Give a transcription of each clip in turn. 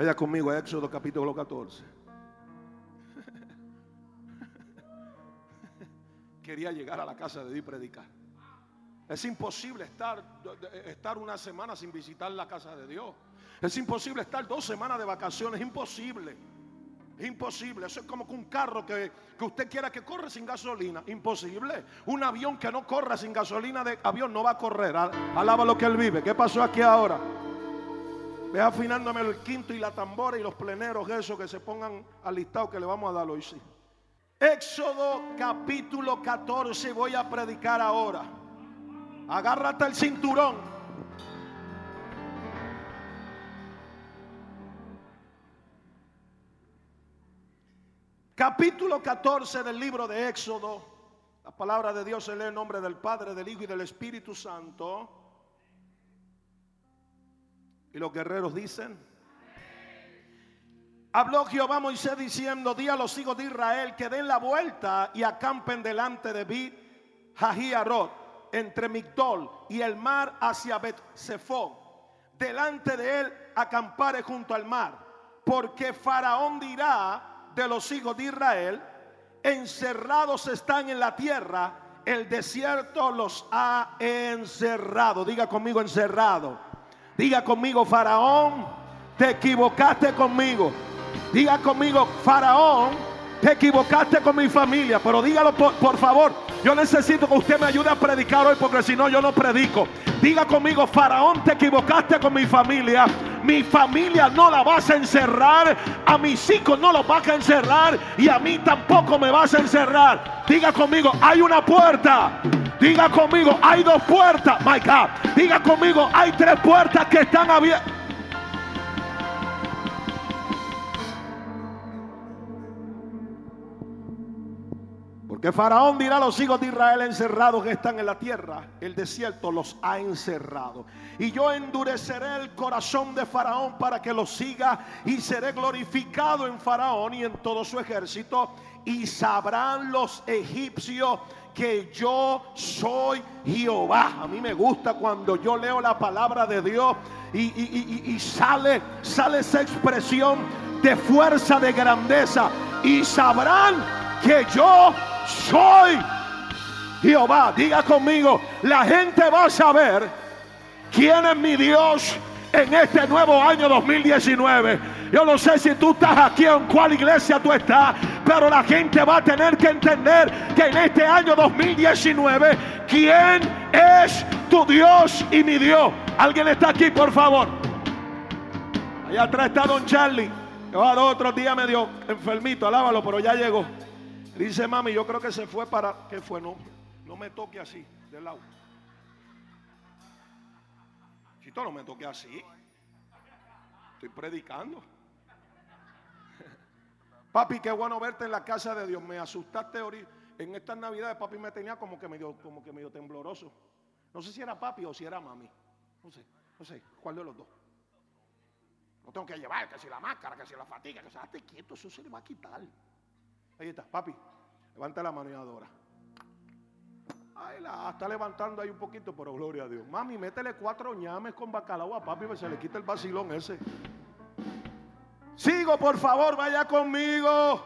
Vaya conmigo a Éxodo capítulo 14. Quería llegar a la casa de Dios y predicar. Es imposible estar, estar una semana sin visitar la casa de Dios. Es imposible estar dos semanas de vacaciones. Imposible. Imposible. Eso es como que un carro que, que, usted quiera que corra sin gasolina. Imposible. Un avión que no corra sin gasolina de avión no va a correr. Alaba lo que él vive. ¿Qué pasó aquí ahora? Ve afinándome el quinto y la tambora y los pleneros, eso que se pongan al listado que le vamos a dar hoy. Sí. Éxodo capítulo 14. Voy a predicar ahora. Agárrate el cinturón. Capítulo 14 del libro de Éxodo. La palabra de Dios se lee en nombre del Padre, del Hijo y del Espíritu Santo. Y los guerreros dicen, habló Jehová Moisés diciendo, di a los hijos de Israel que den la vuelta y acampen delante de Bit, Jahiarot, entre Migdol y el mar hacia Bet Delante de él acampare junto al mar, porque Faraón dirá de los hijos de Israel, encerrados están en la tierra, el desierto los ha encerrado. Diga conmigo encerrado. Diga conmigo, Faraón, te equivocaste conmigo. Diga conmigo, Faraón, te equivocaste con mi familia. Pero dígalo por, favor. Yo necesito que usted me ayude a predicar hoy porque si no yo no predico. Diga conmigo, Faraón, te equivocaste con mi familia. Mi familia no la vas a encerrar. A mis hijos no los vas a encerrar. Y a mí tampoco me vas a encerrar. Diga conmigo, hay una puerta Diga conmigo, hay dos puertas. My God. Diga conmigo, hay tres puertas que están abiertas. Porque Faraón dirá a los hijos de Israel encerrados que están en la tierra, el desierto los ha encerrado. Y yo endureceré el corazón de Faraón para que los siga y seré glorificado en Faraón y en todo su ejército. Y sabrán los egipcios que yo soy Jehová. A mí me gusta cuando yo leo la palabra de Dios y, sale, sale esa expresión de fuerza, de grandeza. Y sabrán que yo soy Jehová. Diga conmigo, la gente va a saber quién es mi Dios en este nuevo año 2019. Yo no sé si tú estás aquí en cuál iglesia tú estás, pero la gente va a tener que entender que en este año 2019, ¿quién es tu Dios y mi Dios? ¿Alguien está aquí, por favor? Allá atrás está Don Charlie. Yo otro día medio enfermito, alábalo, pero ya llegó. Dice mami, yo creo que se fue para. ¿Qué fue? No, no me toque así, del lado. Chito, no me toque así. Estoy predicando. Papi, qué bueno verte en la casa de Dios. Me asustaste ahorita. En estas navidades papi me tenía como que medio, como que medio tembloroso. No sé si era papi o si era mami. No sé, no sé, ¿cuál de los dos? No tengo que llevar, que si la máscara, que si la fatiga, que se quieto, eso se le va a quitar. Ahí está, papi, levanta la mano y adora. Está levantando ahí un poquito, pero gloria a Dios. Mami, métele cuatro ñames con bacalao a papi, que se le quita el vacilón ese. Sigo, por favor, vaya conmigo.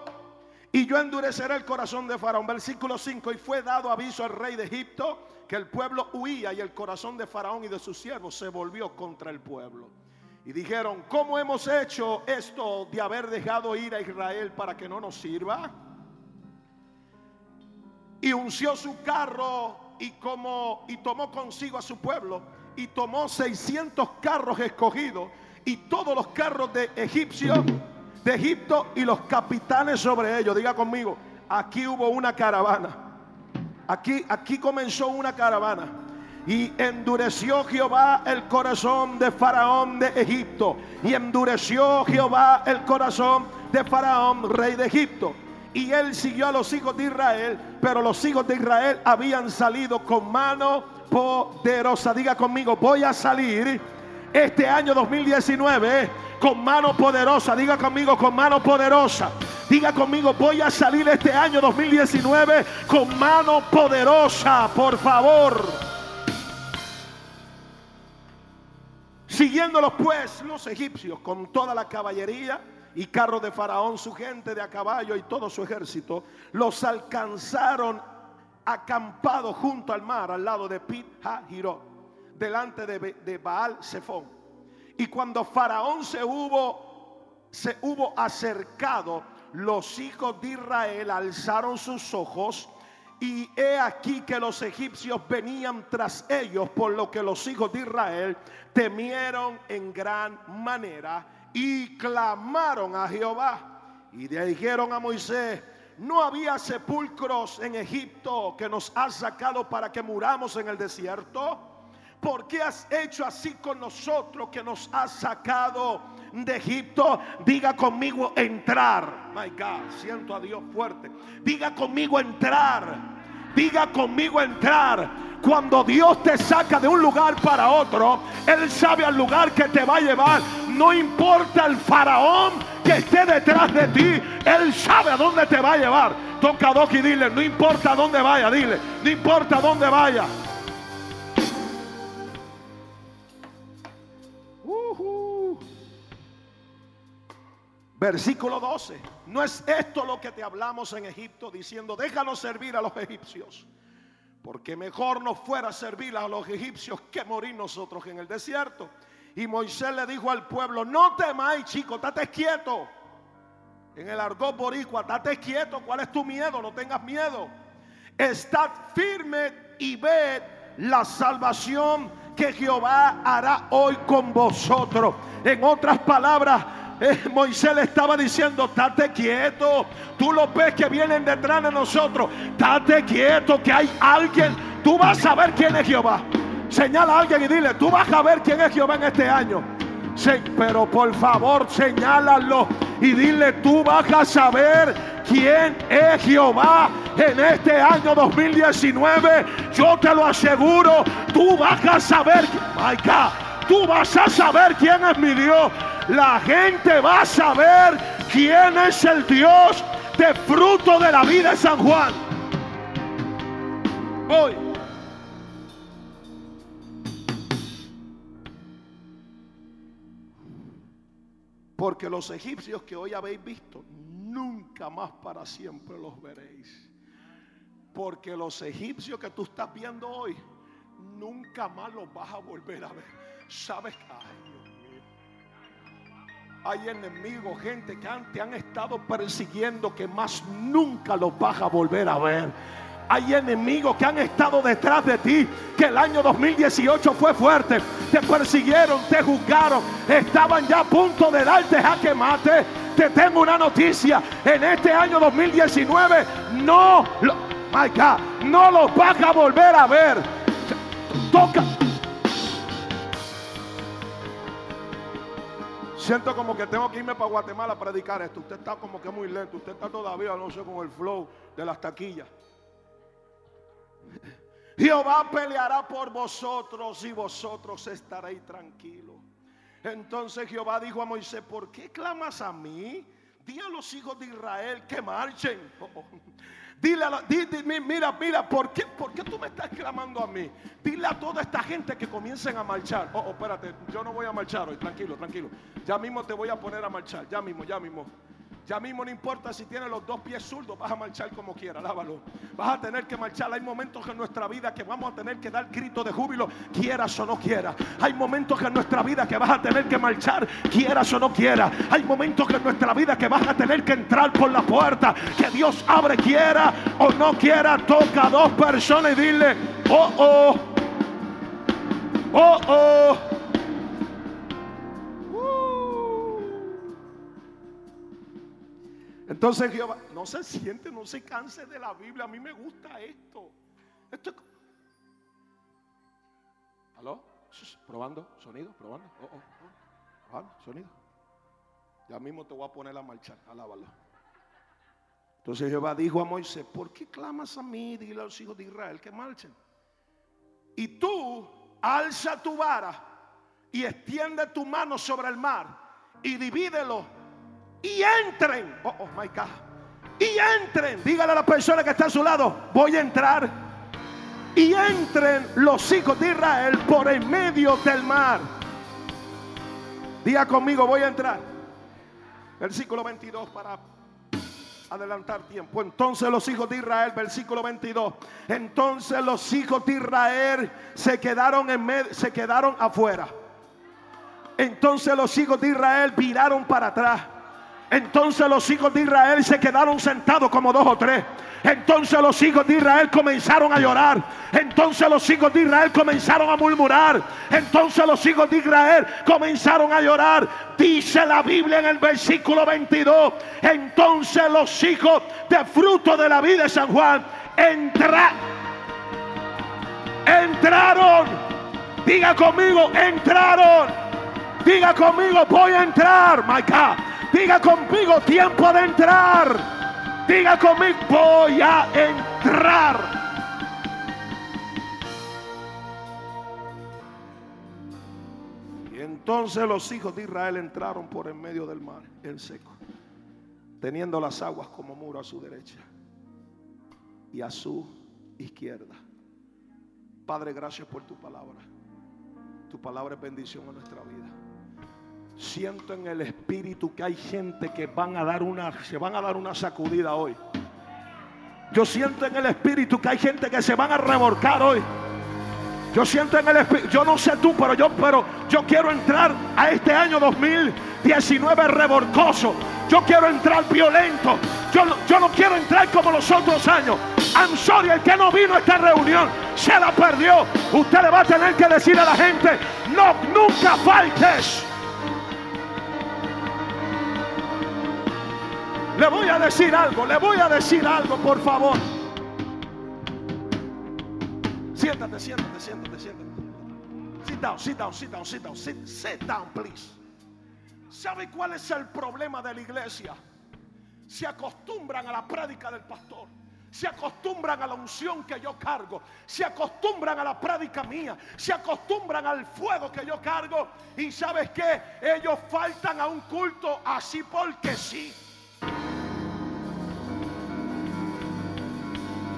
Y yo endureceré el corazón de Faraón. Versículo 5. Y fue dado aviso al rey de Egipto que el pueblo huía y el corazón de Faraón y de sus siervos se volvió contra el pueblo. Y dijeron, ¿cómo hemos hecho esto de haber dejado ir a Israel para que no nos sirva? Y unció su carro y, como, y tomó consigo a su pueblo y tomó 600 carros escogidos y todos los carros de egipcios de Egipto y los capitanes sobre ellos. Diga conmigo, aquí hubo una caravana. Aquí, aquí comenzó una caravana. Y endureció Jehová el corazón de Faraón de Egipto. Y endureció Jehová el corazón de Faraón, rey de Egipto. Y él siguió a los hijos de Israel, pero los hijos de Israel habían salido con mano poderosa. Diga conmigo, voy a salir este año 2019 con mano poderosa. Diga conmigo con mano poderosa. Diga conmigo, voy a salir este año 2019 con mano poderosa, por favor. Siguiéndolos pues los egipcios con toda la caballería y carros de Faraón, su gente de a caballo y todo su ejército, los alcanzaron acampados junto al mar, al lado de Pit delante de, de Baal Zephon. Y cuando Faraón se hubo, se hubo acercado, los hijos de Israel alzaron sus ojos y he aquí que los egipcios venían tras ellos, por lo que los hijos de Israel temieron en gran manera y clamaron a Jehová. Y le dijeron a Moisés, no había sepulcros en Egipto que nos has sacado para que muramos en el desierto. ¿Por qué has hecho así con nosotros que nos has sacado de Egipto? Diga conmigo entrar. My God, siento a Dios fuerte. Diga conmigo entrar. Diga conmigo entrar. Cuando Dios te saca de un lugar para otro, Él sabe al lugar que te va a llevar. No importa el faraón que esté detrás de ti, Él sabe a dónde te va a llevar. Toca a y dile, no importa dónde vaya, dile, no importa dónde vaya. Versículo 12. No es esto lo que te hablamos en Egipto diciendo, déjanos servir a los egipcios. Porque mejor nos fuera servir a los egipcios que morir nosotros en el desierto. Y Moisés le dijo al pueblo, no temáis chicos, estate quieto. En el argot boricua, estate quieto, ¿cuál es tu miedo? No tengas miedo. Estad firme y ved la salvación que Jehová hará hoy con vosotros. En otras palabras, eh, Moisés le estaba diciendo, estate quieto. Tú lo ves que vienen detrás de nosotros. Estate quieto, que hay alguien. Tú vas a ver quién es Jehová. Señala a alguien y dile, tú vas a ver quién es Jehová en este año. pero por favor, señálalo y dile, tú vas a saber quién es Jehová en este año 2019. Yo te lo aseguro, tú vas a saber, my God, tú vas a saber quién es mi Dios la gente va a saber quién es el Dios de fruto de la vida de San Juan. Hoy. Porque los egipcios que hoy habéis visto, nunca más para siempre los veréis. Porque los egipcios que tú estás viendo hoy, nunca más los vas a volver a ver. ¿Sabes? Ay, hay enemigos, gente que te han estado persiguiendo que más nunca los vas a volver a ver. Hay enemigos que han estado detrás de ti, que el año 2018 fue fuerte. Te persiguieron, te juzgaron, estaban ya a punto de darte jaque mate. Te tengo una noticia, en este año 2019 no, my God, no los vas a volver a ver. Toca, Siento como que tengo que irme para Guatemala a predicar esto. Usted está como que muy lento. Usted está todavía, no sé, con el flow de las taquillas. Jehová peleará por vosotros y vosotros estaréis tranquilos. Entonces Jehová dijo a Moisés, ¿por qué clamas a mí? Di a los hijos de Israel que marchen. Oh. Dile, a mira, mira, ¿por qué, ¿por qué tú me estás clamando a mí? Dile a toda esta gente que comiencen a marchar. Oh, oh, espérate, yo no voy a marchar hoy, tranquilo, tranquilo. Ya mismo te voy a poner a marchar, ya mismo, ya mismo. Ya mismo no importa si tienes los dos pies zurdos, vas a marchar como quieras, lávalo. Vas a tener que marchar. Hay momentos en nuestra vida que vamos a tener que dar grito de júbilo, quieras o no quieras. Hay momentos en nuestra vida que vas a tener que marchar, quieras o no quieras. Hay momentos en nuestra vida que vas a tener que entrar por la puerta, que Dios abre, quiera o no quiera. Toca a dos personas y dile, oh, oh, oh, oh. Entonces Jehová, no se siente, no se canse de la Biblia. A mí me gusta esto. Esto es... ¿Aló? Probando, sonido, probando. Oh, oh, oh. Probando, sonido. Ya mismo te voy a poner a marchar, alábalo. Entonces Jehová dijo a Moisés, ¿por qué clamas a mí? Dile a los hijos de Israel que marchen. Y tú alza tu vara y extiende tu mano sobre el mar y divídelo y entren. Oh, oh my God. Y entren. Dígale a la persona que está a su lado, voy a entrar. Y entren los hijos de Israel por el medio del mar. Diga conmigo, voy a entrar. Versículo 22 para adelantar tiempo. Entonces los hijos de Israel, versículo 22. Entonces los hijos de Israel se quedaron en medio, se quedaron afuera. Entonces los hijos de Israel viraron para atrás. Entonces los hijos de Israel se quedaron sentados como dos o tres. Entonces los hijos de Israel comenzaron a llorar. Entonces los hijos de Israel comenzaron a murmurar. Entonces los hijos de Israel comenzaron a llorar. Dice la Biblia en el versículo 22. Entonces los hijos de fruto de la vida de San Juan entraron. Entraron. Diga conmigo, entraron. Diga conmigo, voy a entrar. My God. Diga conmigo, tiempo de entrar. Diga conmigo, voy a entrar. Y entonces los hijos de Israel entraron por en medio del mar, en seco, teniendo las aguas como muro a su derecha y a su izquierda. Padre, gracias por tu palabra. Tu palabra es bendición a nuestra vida. Siento en el espíritu que hay gente que van a dar una, se van a dar una sacudida hoy. Yo siento en el espíritu que hay gente que se van a remorcar hoy. Yo siento en el espíritu, yo no sé tú, pero yo, pero yo quiero entrar a este año 2019 reborcoso. Yo quiero entrar violento. Yo, yo no quiero entrar como los otros años. I'm sorry, el que no vino a esta reunión se la perdió. Usted le va a tener que decir a la gente, no, nunca faltes. Le voy a decir algo, le voy a decir algo, por favor. Siéntate, siéntate, siéntate, siéntate. Sit down, sit down, sit down, sit down, sit, sit down, please. ¿Sabe cuál es el problema de la iglesia? Se acostumbran a la prédica del pastor. Se acostumbran a la unción que yo cargo. Se acostumbran a la prédica mía. Se acostumbran al fuego que yo cargo. Y sabes que ellos faltan a un culto así porque sí.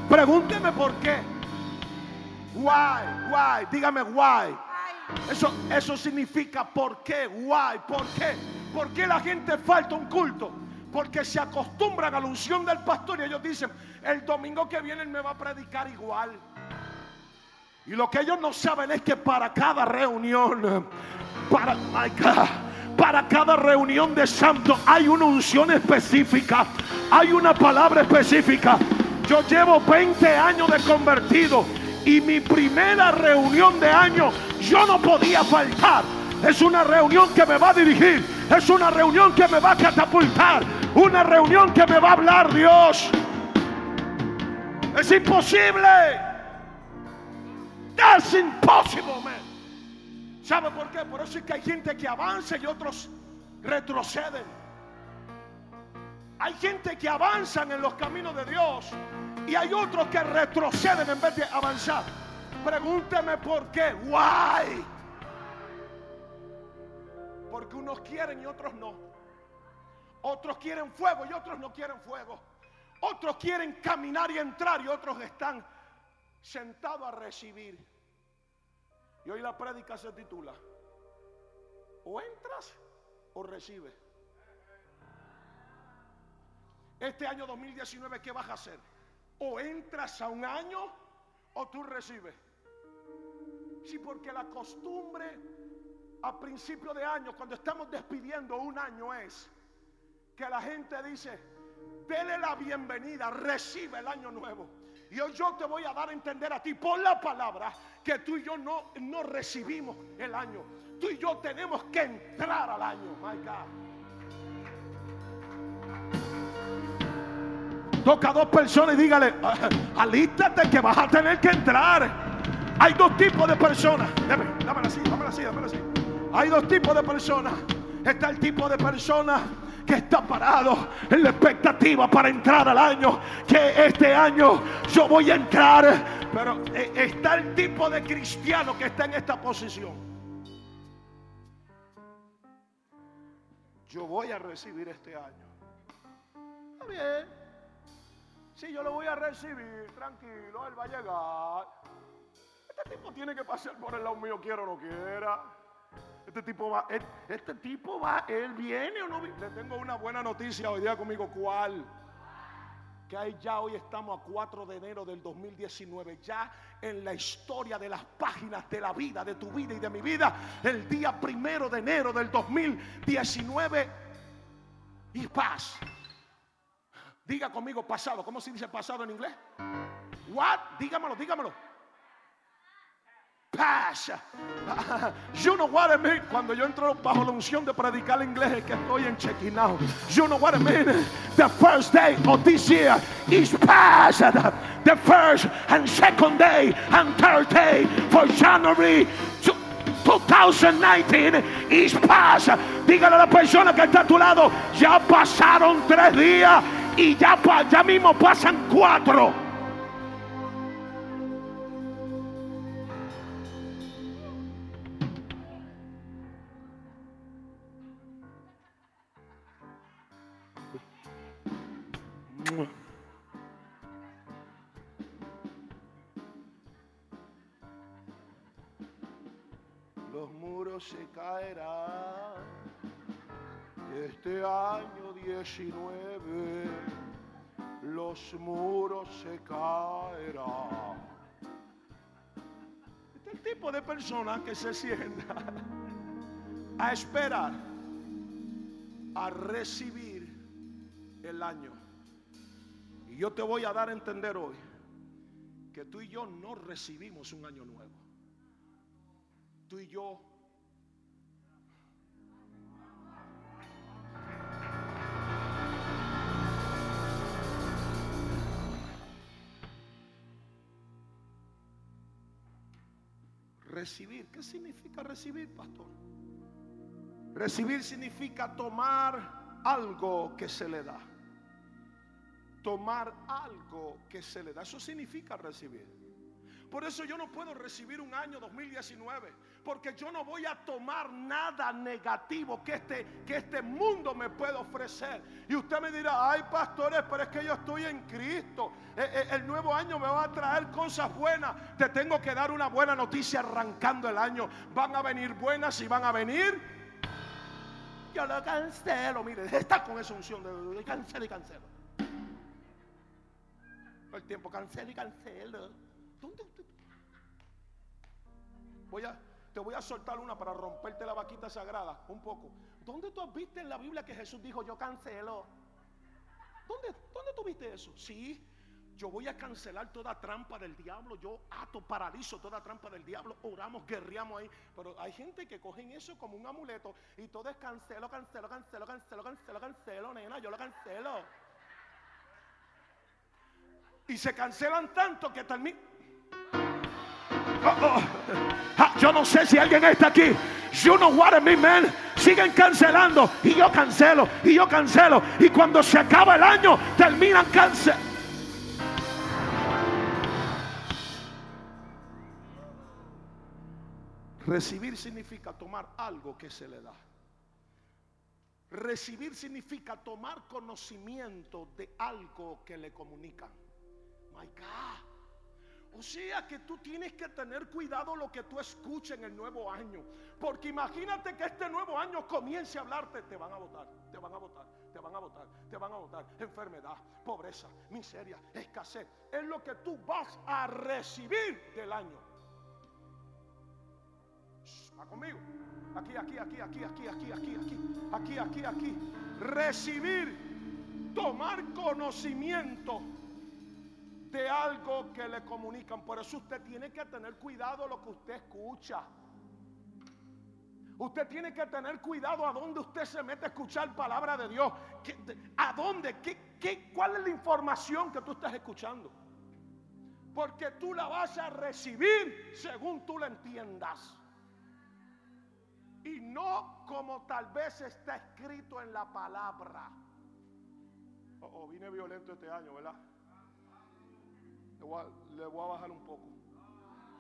Pregúnteme por qué. Why, why, dígame why. Eso, eso significa por qué, why, por qué. ¿Por qué la gente falta un culto? Porque se acostumbran a la unción del pastor y ellos dicen, el domingo que viene él me va a predicar igual. Y lo que ellos no saben es que para cada reunión, para, my God, para cada reunión de santo hay una unción específica, hay una palabra específica. Yo llevo 20 años de convertido y mi primera reunión de año yo no podía faltar. Es una reunión que me va a dirigir. Es una reunión que me va a catapultar. Una reunión que me va a hablar Dios. Es imposible. That's impossible, man. ¿Sabe por qué? Por eso es que hay gente que avanza y otros retroceden. Hay gente que avanzan en los caminos de Dios y hay otros que retroceden en vez de avanzar. Pregúnteme por qué. Why? Porque unos quieren y otros no. Otros quieren fuego y otros no quieren fuego. Otros quieren caminar y entrar y otros están sentados a recibir. Y hoy la prédica se titula, o entras o recibes. Este año 2019, ¿qué vas a hacer? O entras a un año o tú recibes. Sí, porque la costumbre a principio de año, cuando estamos despidiendo un año, es que la gente dice, dele la bienvenida, recibe el año nuevo. Y hoy yo te voy a dar a entender a ti por la palabra que tú y yo no, no recibimos el año. Tú y yo tenemos que entrar al año. My God. Toca a dos personas y dígale, ah, alístate que vas a tener que entrar. Hay dos tipos de personas. Dame, dámela así, dámela así, dámela así. Hay dos tipos de personas. Está el tipo de persona que está parado en la expectativa para entrar al año, que este año yo voy a entrar. Pero eh, está el tipo de cristiano que está en esta posición. Yo voy a recibir este año. Está bien. Si yo lo voy a recibir, tranquilo, él va a llegar. Este tipo tiene que pasar por el lado mío, quiera o no quiera. Este tipo va, este tipo va, él viene o no viene. Le tengo una buena noticia hoy día conmigo. ¿Cuál? Que ahí ya hoy estamos a 4 de enero del 2019. Ya en la historia de las páginas de la vida, de tu vida y de mi vida, el día primero de enero del 2019 y paz. Diga conmigo pasado. ¿Cómo se dice pasado en inglés? What? Dígamelo, dígamelo. Pass. You know what I mean. Cuando yo entro bajo la unción de predicar inglés es que estoy en Chequinao. You know what I mean. The first day of this year is past. The first and second day and third day for January 2019 is past. Dígale a la persona que está a tu lado, ya pasaron tres días y ya, ya mismo pasan cuatro. Los muros se caerán. Este es el tipo de persona que se sienta a esperar a recibir el año. Y yo te voy a dar a entender hoy que tú y yo no recibimos un año nuevo. Tú y yo Recibir, ¿qué significa recibir, pastor? Recibir significa tomar algo que se le da tomar algo que se le da. Eso significa recibir. Por eso yo no puedo recibir un año 2019, porque yo no voy a tomar nada negativo que este, que este mundo me pueda ofrecer. Y usted me dirá, ay pastores, pero es que yo estoy en Cristo. E, e, el nuevo año me va a traer cosas buenas. Te tengo que dar una buena noticia arrancando el año. Van a venir buenas y van a venir. Yo lo cancelo, mire, está con esa unción de cancelo y cancelo el tiempo. Cancela y cancela. ¿Dónde usted? Voy a, te voy a soltar una para romperte la vaquita sagrada un poco. ¿Dónde tú viste en la Biblia que Jesús dijo yo cancelo? ¿Dónde, ¿Dónde tú viste eso? Sí, yo voy a cancelar toda trampa del diablo. Yo ato, paralizo toda trampa del diablo. Oramos, guerreamos ahí. Pero hay gente que cogen eso como un amuleto y todo es cancelo, cancelo, cancelo, cancelo, cancelo, cancelo, nena. Yo lo cancelo. Y se cancelan tanto que terminan. Oh, oh. Ah, yo no sé si alguien está aquí. You know what I mean, man. Siguen cancelando. Y yo cancelo. Y yo cancelo. Y cuando se acaba el año, terminan cancelando. Recibir significa tomar algo que se le da. Recibir significa tomar conocimiento de algo que le comunican. My God. O sea que tú tienes que tener cuidado lo que tú escuches en el nuevo año. Porque imagínate que este nuevo año comience a hablarte. Te van a votar, te van a votar, te van a votar, te van a votar. Enfermedad, pobreza, miseria, escasez. Es lo que tú vas a recibir del año. ¿Va conmigo? Aquí, aquí, aquí, aquí, aquí, aquí, aquí, aquí, aquí, aquí, aquí. Recibir, tomar conocimiento de algo que le comunican. Por eso usted tiene que tener cuidado lo que usted escucha. Usted tiene que tener cuidado a dónde usted se mete a escuchar palabra de Dios. ¿A dónde? ¿Qué, cuál es la información que tú estás escuchando? Porque tú la vas a recibir según tú la entiendas. Y no como tal vez está escrito en la palabra. Oh, oh vine violento este año, ¿verdad? Le voy, a, bajar un poco.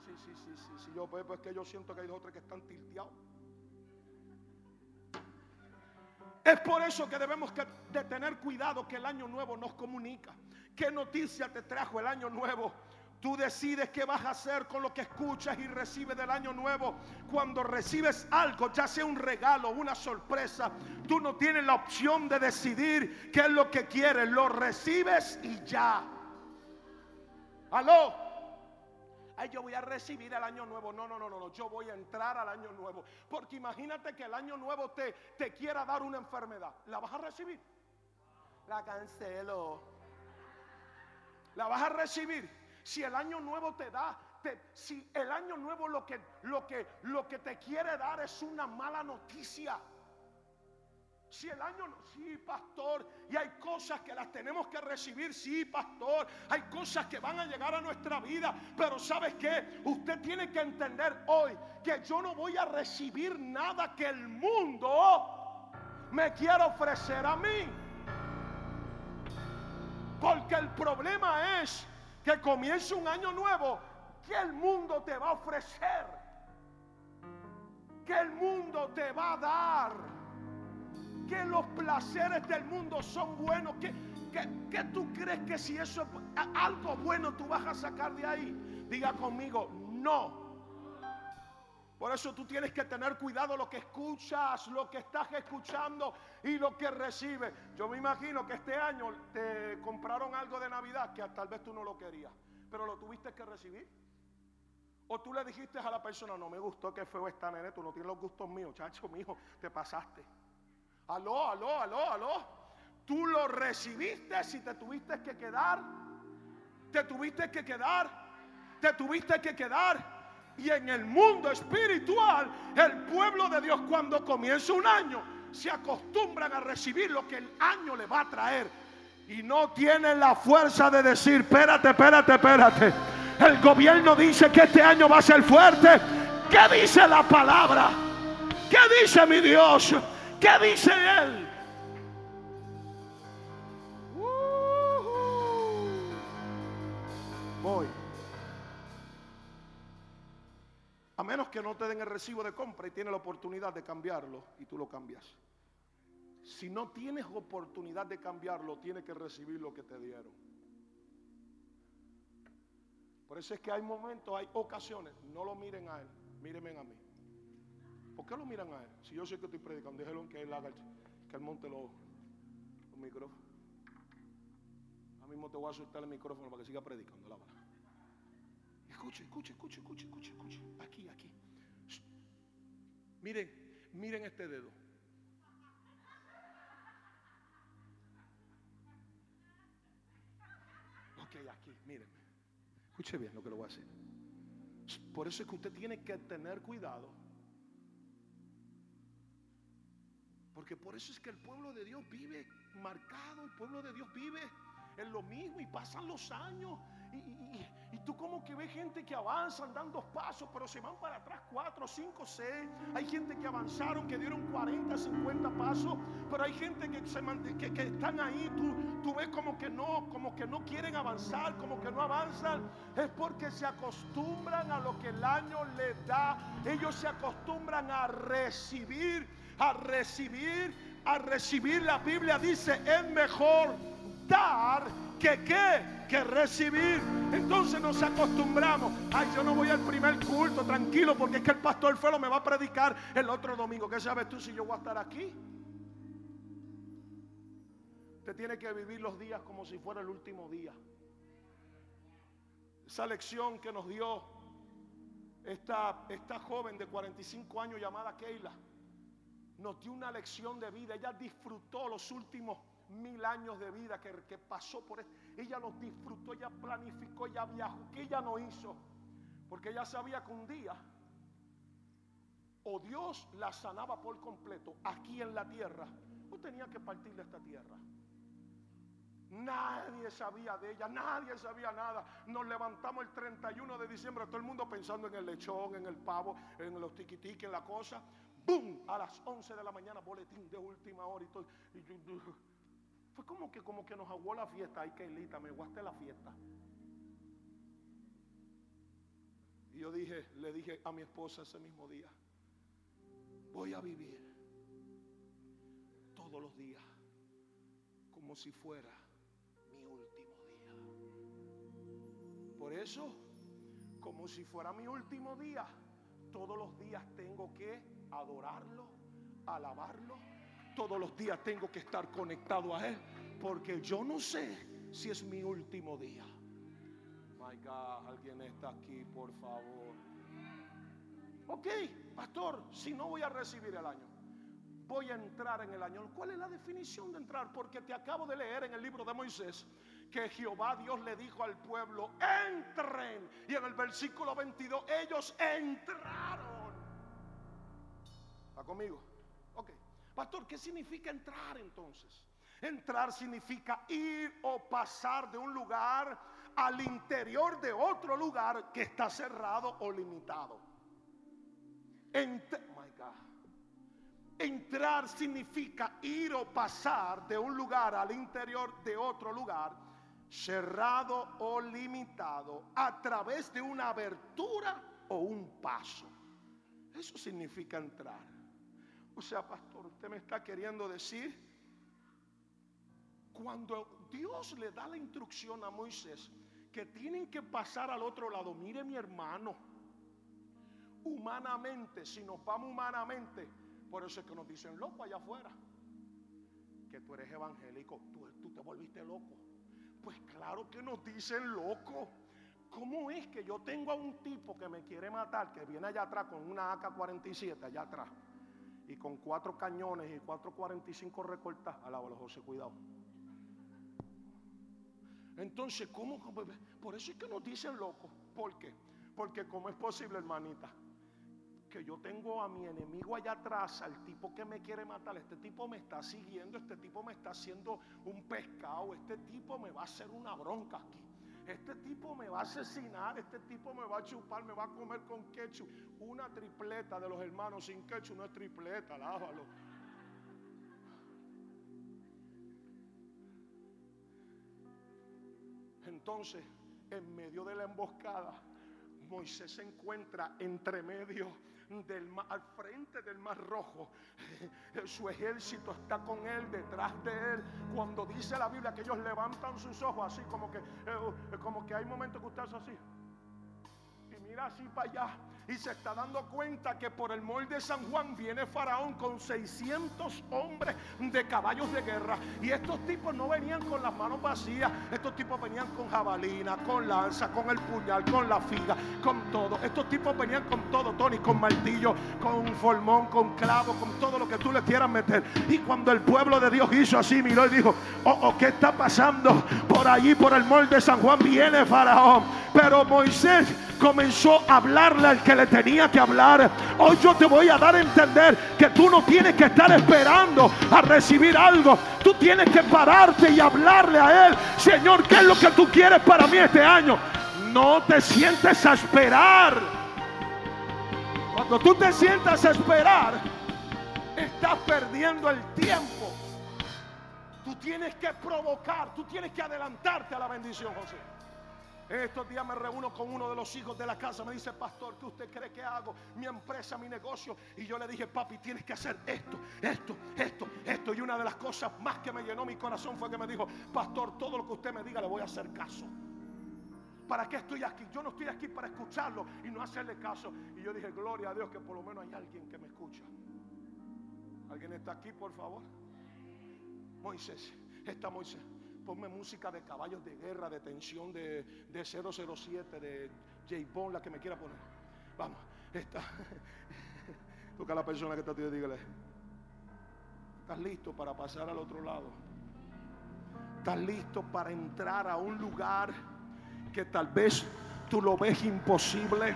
Sí, sí, sí, sí. sí. Yo, pues, pues que yo siento que hay dos que están tilteados. Es por eso que debemos de tener cuidado que el año nuevo nos comunica. ¿Qué noticia te trajo el año nuevo? Tú decides qué vas a hacer con lo que escuchas y recibes del año nuevo. Cuando recibes algo, ya sea un regalo, una sorpresa, tú no tienes la opción de decidir qué es lo que quieres. Lo recibes y ya. Aló. Ay, yo voy a recibir el año nuevo. No, no, no, no. Yo voy a entrar al año nuevo. Porque imagínate que el año nuevo te, te quiera dar una enfermedad. ¿La vas a recibir? La cancelo. ¿La vas a recibir? Si el año nuevo te da, si el año nuevo lo que, lo, que, lo que te quiere dar es una mala noticia. Si el año, sí, pastor, y hay cosas que las tenemos que recibir, sí, pastor, hay cosas que van a llegar a nuestra vida, pero ¿sabes qué? Usted tiene que entender hoy que yo no voy a recibir nada que el mundo me quiera ofrecer a mí. Porque el problema es que comience un año nuevo, que el mundo te va a ofrecer, que el mundo te va a dar, que los placeres del mundo son buenos, que, que, tú crees que si eso es algo bueno tú vas a sacar de ahí. Diga conmigo, no. Por eso tú tienes que tener cuidado lo que escuchas, lo que estás escuchando y lo que recibes. Yo me imagino que este año te compraron algo de Navidad que tal vez tú no lo querías, pero lo tuviste que recibir. O tú le dijiste a la persona, no me gustó que feo esta nene, tú no tienes los gustos míos, chacho mío, te pasaste. Aló, aló, aló, aló. Tú lo recibiste si te tuviste que quedar. Te tuviste que quedar. Te tuviste que quedar. Y en el mundo espiritual, el pueblo de Dios cuando comienza un año, se acostumbran a recibir lo que el año le va a traer. Y no tienen la fuerza de decir, espérate, espérate, espérate. El gobierno dice que este año va a ser fuerte. ¿Qué dice la palabra? ¿Qué dice mi Dios? ¿Qué dice Él? Voy. A menos que no te den el recibo de compra y tienes la oportunidad de cambiarlo y tú lo cambias. Si no tienes oportunidad de cambiarlo, tienes que recibir lo que te dieron. Por eso es que hay momentos, hay ocasiones, no lo miren a él, mírenme a mí. ¿Por qué lo miran a él? Si yo sé que estoy predicando, déjelo que él haga, que él monte los, micrófonos. A mismo te voy a soltar el micrófono para que siga predicando la Escuche, escuche, escuche, escuche, escuche, escuche. Aquí, aquí. Miren, miren este dedo. Ok, aquí, miren. Escuche bien lo que le voy a hacer. Por eso es que usted tiene que tener cuidado. Porque por eso es que el pueblo de Dios vive marcado, el pueblo de Dios vive en lo mismo y pasan los años y, tú como que ves gente que avanzan, dan dos pasos, pero se van para atrás cuatro, cinco, seis. Hay gente que avanzaron, que dieron 40, 50 pasos, pero hay gente que, se, que, que están ahí. Tú, tú ves como que no, como que no quieren avanzar, como que no avanzan. Es porque se acostumbran a lo que el año les da. Ellos se acostumbran a recibir, a recibir, a recibir. La Biblia dice, es mejor dar que qué que recibir. Entonces nos acostumbramos. Ay, yo no voy al primer culto, tranquilo, porque es que el pastor Felo me va a predicar el otro domingo. ¿Qué sabes tú si yo voy a estar aquí? Usted tiene que vivir los días como si fuera el último día. Esa lección que nos dio esta, esta joven de 45 años llamada Keila, nos dio una lección de vida. Ella disfrutó los últimos mil años de vida que, que pasó por esto. Ella los disfrutó, ella planificó, ella viajó. que ella no hizo? Porque ella sabía que un día o Dios la sanaba por completo aquí en la tierra o tenía que partir de esta tierra. Nadie sabía de ella, nadie sabía nada. Nos levantamos el 31 de diciembre, todo el mundo pensando en el lechón, en el pavo, en los tiquitiques, en la cosa. ¡Bum! A las 11 de la mañana, boletín de última hora y todo. Fue como que, como que nos aguó la fiesta. Ay, Keilita, me guaste la fiesta. Y yo dije, le dije a mi esposa ese mismo día, voy a vivir todos los días como si fuera mi último día. Por eso, como si fuera mi último día, todos los días tengo que adorarlo, alabarlo. Todos los días tengo que estar conectado a Él. Porque yo no sé si es mi último día. My God, alguien está aquí, por favor. Ok, pastor, si no voy a recibir el año, voy a entrar en el año. ¿Cuál es la definición de entrar? Porque te acabo de leer en el libro de Moisés que Jehová Dios le dijo al pueblo, entren. Y en el versículo 22, ellos entraron. ¿Está conmigo? Pastor, ¿qué significa entrar entonces? Entrar significa ir o pasar de un lugar al interior de otro lugar que está cerrado o limitado. Entrar significa ir o pasar de un lugar al interior de otro lugar cerrado o limitado a través de una abertura o un paso. Eso significa entrar. O sea, pastor, usted me está queriendo decir, cuando Dios le da la instrucción a Moisés que tienen que pasar al otro lado, mire mi hermano, humanamente, si nos vamos humanamente, por eso es que nos dicen loco allá afuera, que tú eres evangélico, tú, tú te volviste loco. Pues claro que nos dicen loco. ¿Cómo es que yo tengo a un tipo que me quiere matar, que viene allá atrás con una AK-47 allá atrás y con cuatro cañones y cuatro 45 recortadas? Alábalo, José, cuidado. Entonces, ¿cómo? Por eso es que nos dicen loco. ¿Por qué? Porque ¿cómo es posible, hermanita? que yo tengo a mi enemigo allá atrás, al tipo que me quiere matar, este tipo me está siguiendo, este tipo me está haciendo un pescado, este tipo me va a hacer una bronca aquí. Este tipo me va a asesinar, este tipo me va a chupar, me va a comer con ketchup. Una tripleta de los hermanos sin ketchup no es tripleta, lávalo. Entonces, en medio de la emboscada, Moisés se encuentra entre medio del al frente del mar rojo. Su ejército está con él, detrás de él. Cuando dice la Biblia que ellos levantan sus ojos así, como que, eh, como que hay momentos que usted hace así. Así para allá y se está dando cuenta que por el molde de San Juan viene Faraón con 600 hombres de caballos de guerra. Y estos tipos no venían con las manos vacías, estos tipos venían con jabalina, con lanza, con el puñal, con la figa, con todo. Estos tipos venían con todo, Tony, con martillo, con formón, con clavo, con todo lo que tú le quieras meter. Y cuando el pueblo de Dios hizo así, miró y dijo, oh, oh ¿qué está pasando? Por allí, por el molde de San Juan, viene Faraón. Pero Moisés comenzó a hablarle al que le tenía que hablar. Hoy yo te voy a dar a entender que tú no tienes que estar esperando a recibir algo. Tú tienes que pararte y hablarle a Él. Señor, ¿qué es lo que tú quieres para mí este año? No te sientes a esperar. Cuando tú te sientas a esperar, estás perdiendo el tiempo. Tú tienes que provocar, tú tienes que adelantarte a la bendición, José. Estos días me reúno con uno de los hijos de la casa. Me dice, pastor, ¿qué usted cree que hago? Mi empresa, mi negocio. Y yo le dije, papi, tienes que hacer esto, esto, esto, esto. Y una de las cosas más que me llenó mi corazón fue que me dijo, pastor, todo lo que usted me diga le voy a hacer caso. ¿Para qué estoy aquí? Yo no estoy aquí para escucharlo y no hacerle caso. Y yo dije, gloria a Dios que por lo menos hay alguien que me escucha. ¿Alguien está aquí, por favor? Moisés, está Moisés ponme música de caballos de guerra, de tensión de, 007, de J. Bond, la que me quiera poner. Vamos, está. Toca a la persona que está tío, dígale. ¿Estás listo para pasar al otro lado? ¿Estás listo para entrar a un lugar que tal vez tú lo ves imposible?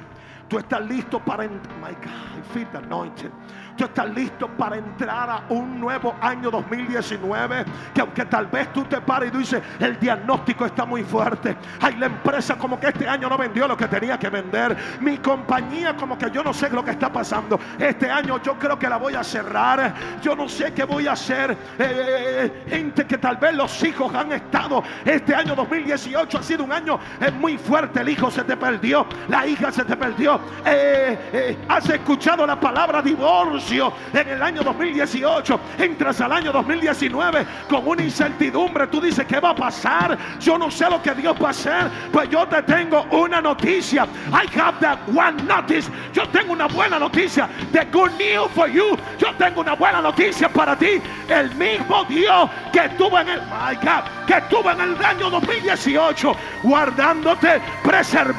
Tú estás listo para my God, Tú estás listo para entrar a un nuevo año 2019. Que aunque tal vez tú te pares y dices, el diagnóstico está muy fuerte. Hay la empresa como que este año no vendió lo que tenía que vender. Mi compañía como que yo no sé lo que está pasando. Este año yo creo que la voy a cerrar. Yo no sé qué voy a hacer. Eh, eh, eh, gente que tal vez los hijos han estado. Este año 2018 ha sido un año muy fuerte. El hijo se se te perdió, la hija se te perdió. Eh, eh, has escuchado la palabra divorcio en el año 2018. Entras al año 2019 con una incertidumbre. Tú dices, ¿qué va a pasar? Yo no sé lo que Dios va a hacer. Pues yo te tengo una noticia. I have that one notice. Yo tengo una buena noticia. The good news for you. Yo tengo una buena noticia para ti. El mismo Dios que estuvo en el, que estuvo en el año 2018 guardándote, preservándote,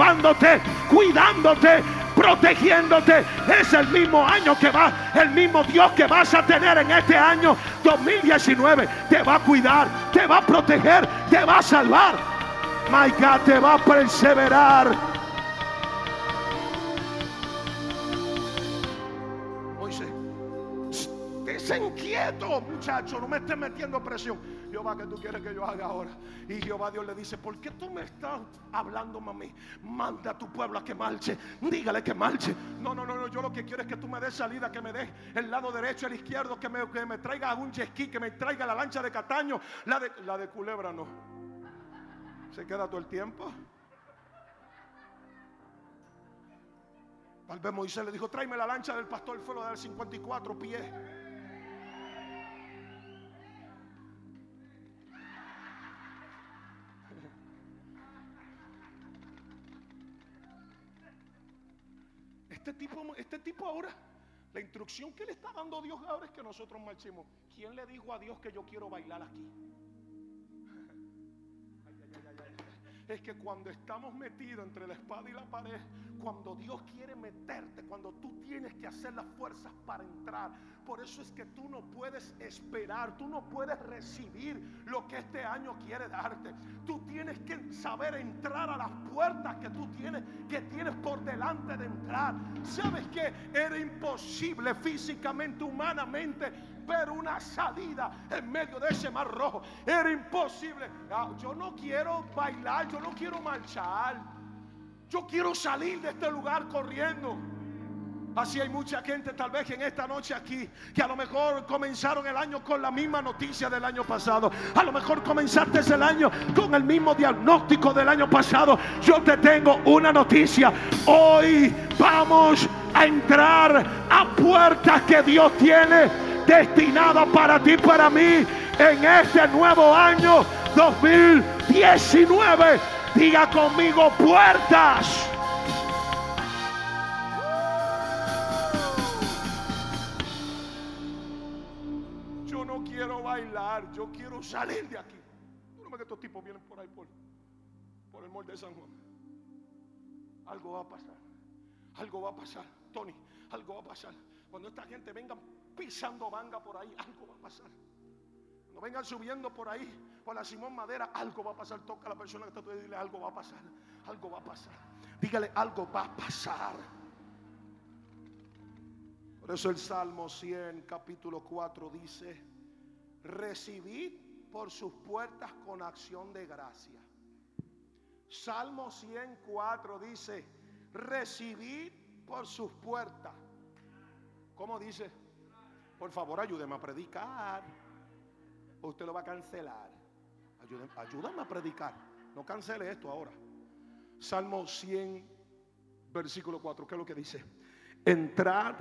cuidándote, protegiéndote. Es el mismo año que va, el mismo Dios que vas a tener en este año 2019. Te va a cuidar, te va a proteger, te va a salvar. My God, te va a perseverar. Desinquieto, muchacho, no me estés metiendo presión. Jehová, ¿qué tú quieres que yo haga ahora? Y Jehová Dios le dice, ¿por qué tú me estás hablando, mami? Manda a tu pueblo a que marche. Dígale que marche. No, no, no, no. Yo lo que quiero es que tú me des salida, que me des el lado derecho, el izquierdo, que me, que me traiga un jet que me traiga la lancha de Cataño. La de, la de Culebra no. Se queda todo el tiempo. Tal vez Moisés le dijo, tráeme la lancha del pastor, fue lo de 54 pies. Este tipo, este tipo ahora, la instrucción que le está dando Dios ahora es que nosotros marchemos. ¿Quién le dijo a Dios que yo quiero bailar aquí? es que cuando estamos metidos entre la espada y la pared, cuando Dios quiere meterte, cuando tú tienes que hacer las fuerzas para entrar, por eso es que tú no puedes esperar, tú no puedes recibir lo que este año quiere darte. Tú tienes que saber entrar a las puertas que tú tienes, que tienes por delante de entrar. ¿Sabes que Era imposible físicamente, humanamente ver una salida en medio de ese mar rojo. Era imposible. Ah, yo no quiero bailar, yo no quiero marchar. Yo quiero salir de este lugar corriendo. Así hay mucha gente tal vez en esta noche aquí que a lo mejor comenzaron el año con la misma noticia del año pasado. A lo mejor comenzaste el año con el mismo diagnóstico del año pasado. Yo te tengo una noticia. Hoy vamos a entrar a puertas que Dios tiene destinadas para ti, para mí, en este nuevo año 2019. Diga conmigo puertas. yo quiero salir de aquí. No que estos tipos vienen por ahí por, por el molde de San Juan. Algo va a pasar. Algo va a pasar. Tony, algo va a pasar. Cuando esta gente venga pisando manga por ahí, algo va a pasar. Cuando vengan subiendo por ahí, por la Simón Madera, algo va a pasar. Toca a la persona que está y dile, algo va a pasar. Algo va a pasar. Dígale, algo va a pasar. Por eso el Salmo 100, capítulo 4 dice, recibid por sus puertas con acción de gracia. Salmo 104 dice, recibid por sus puertas. ¿Cómo dice? Por favor, ayúdeme a predicar. Usted lo va a cancelar. Ayúdame a predicar. No cancele esto ahora. Salmo 100, versículo 4. ¿Qué es lo que dice? Entrad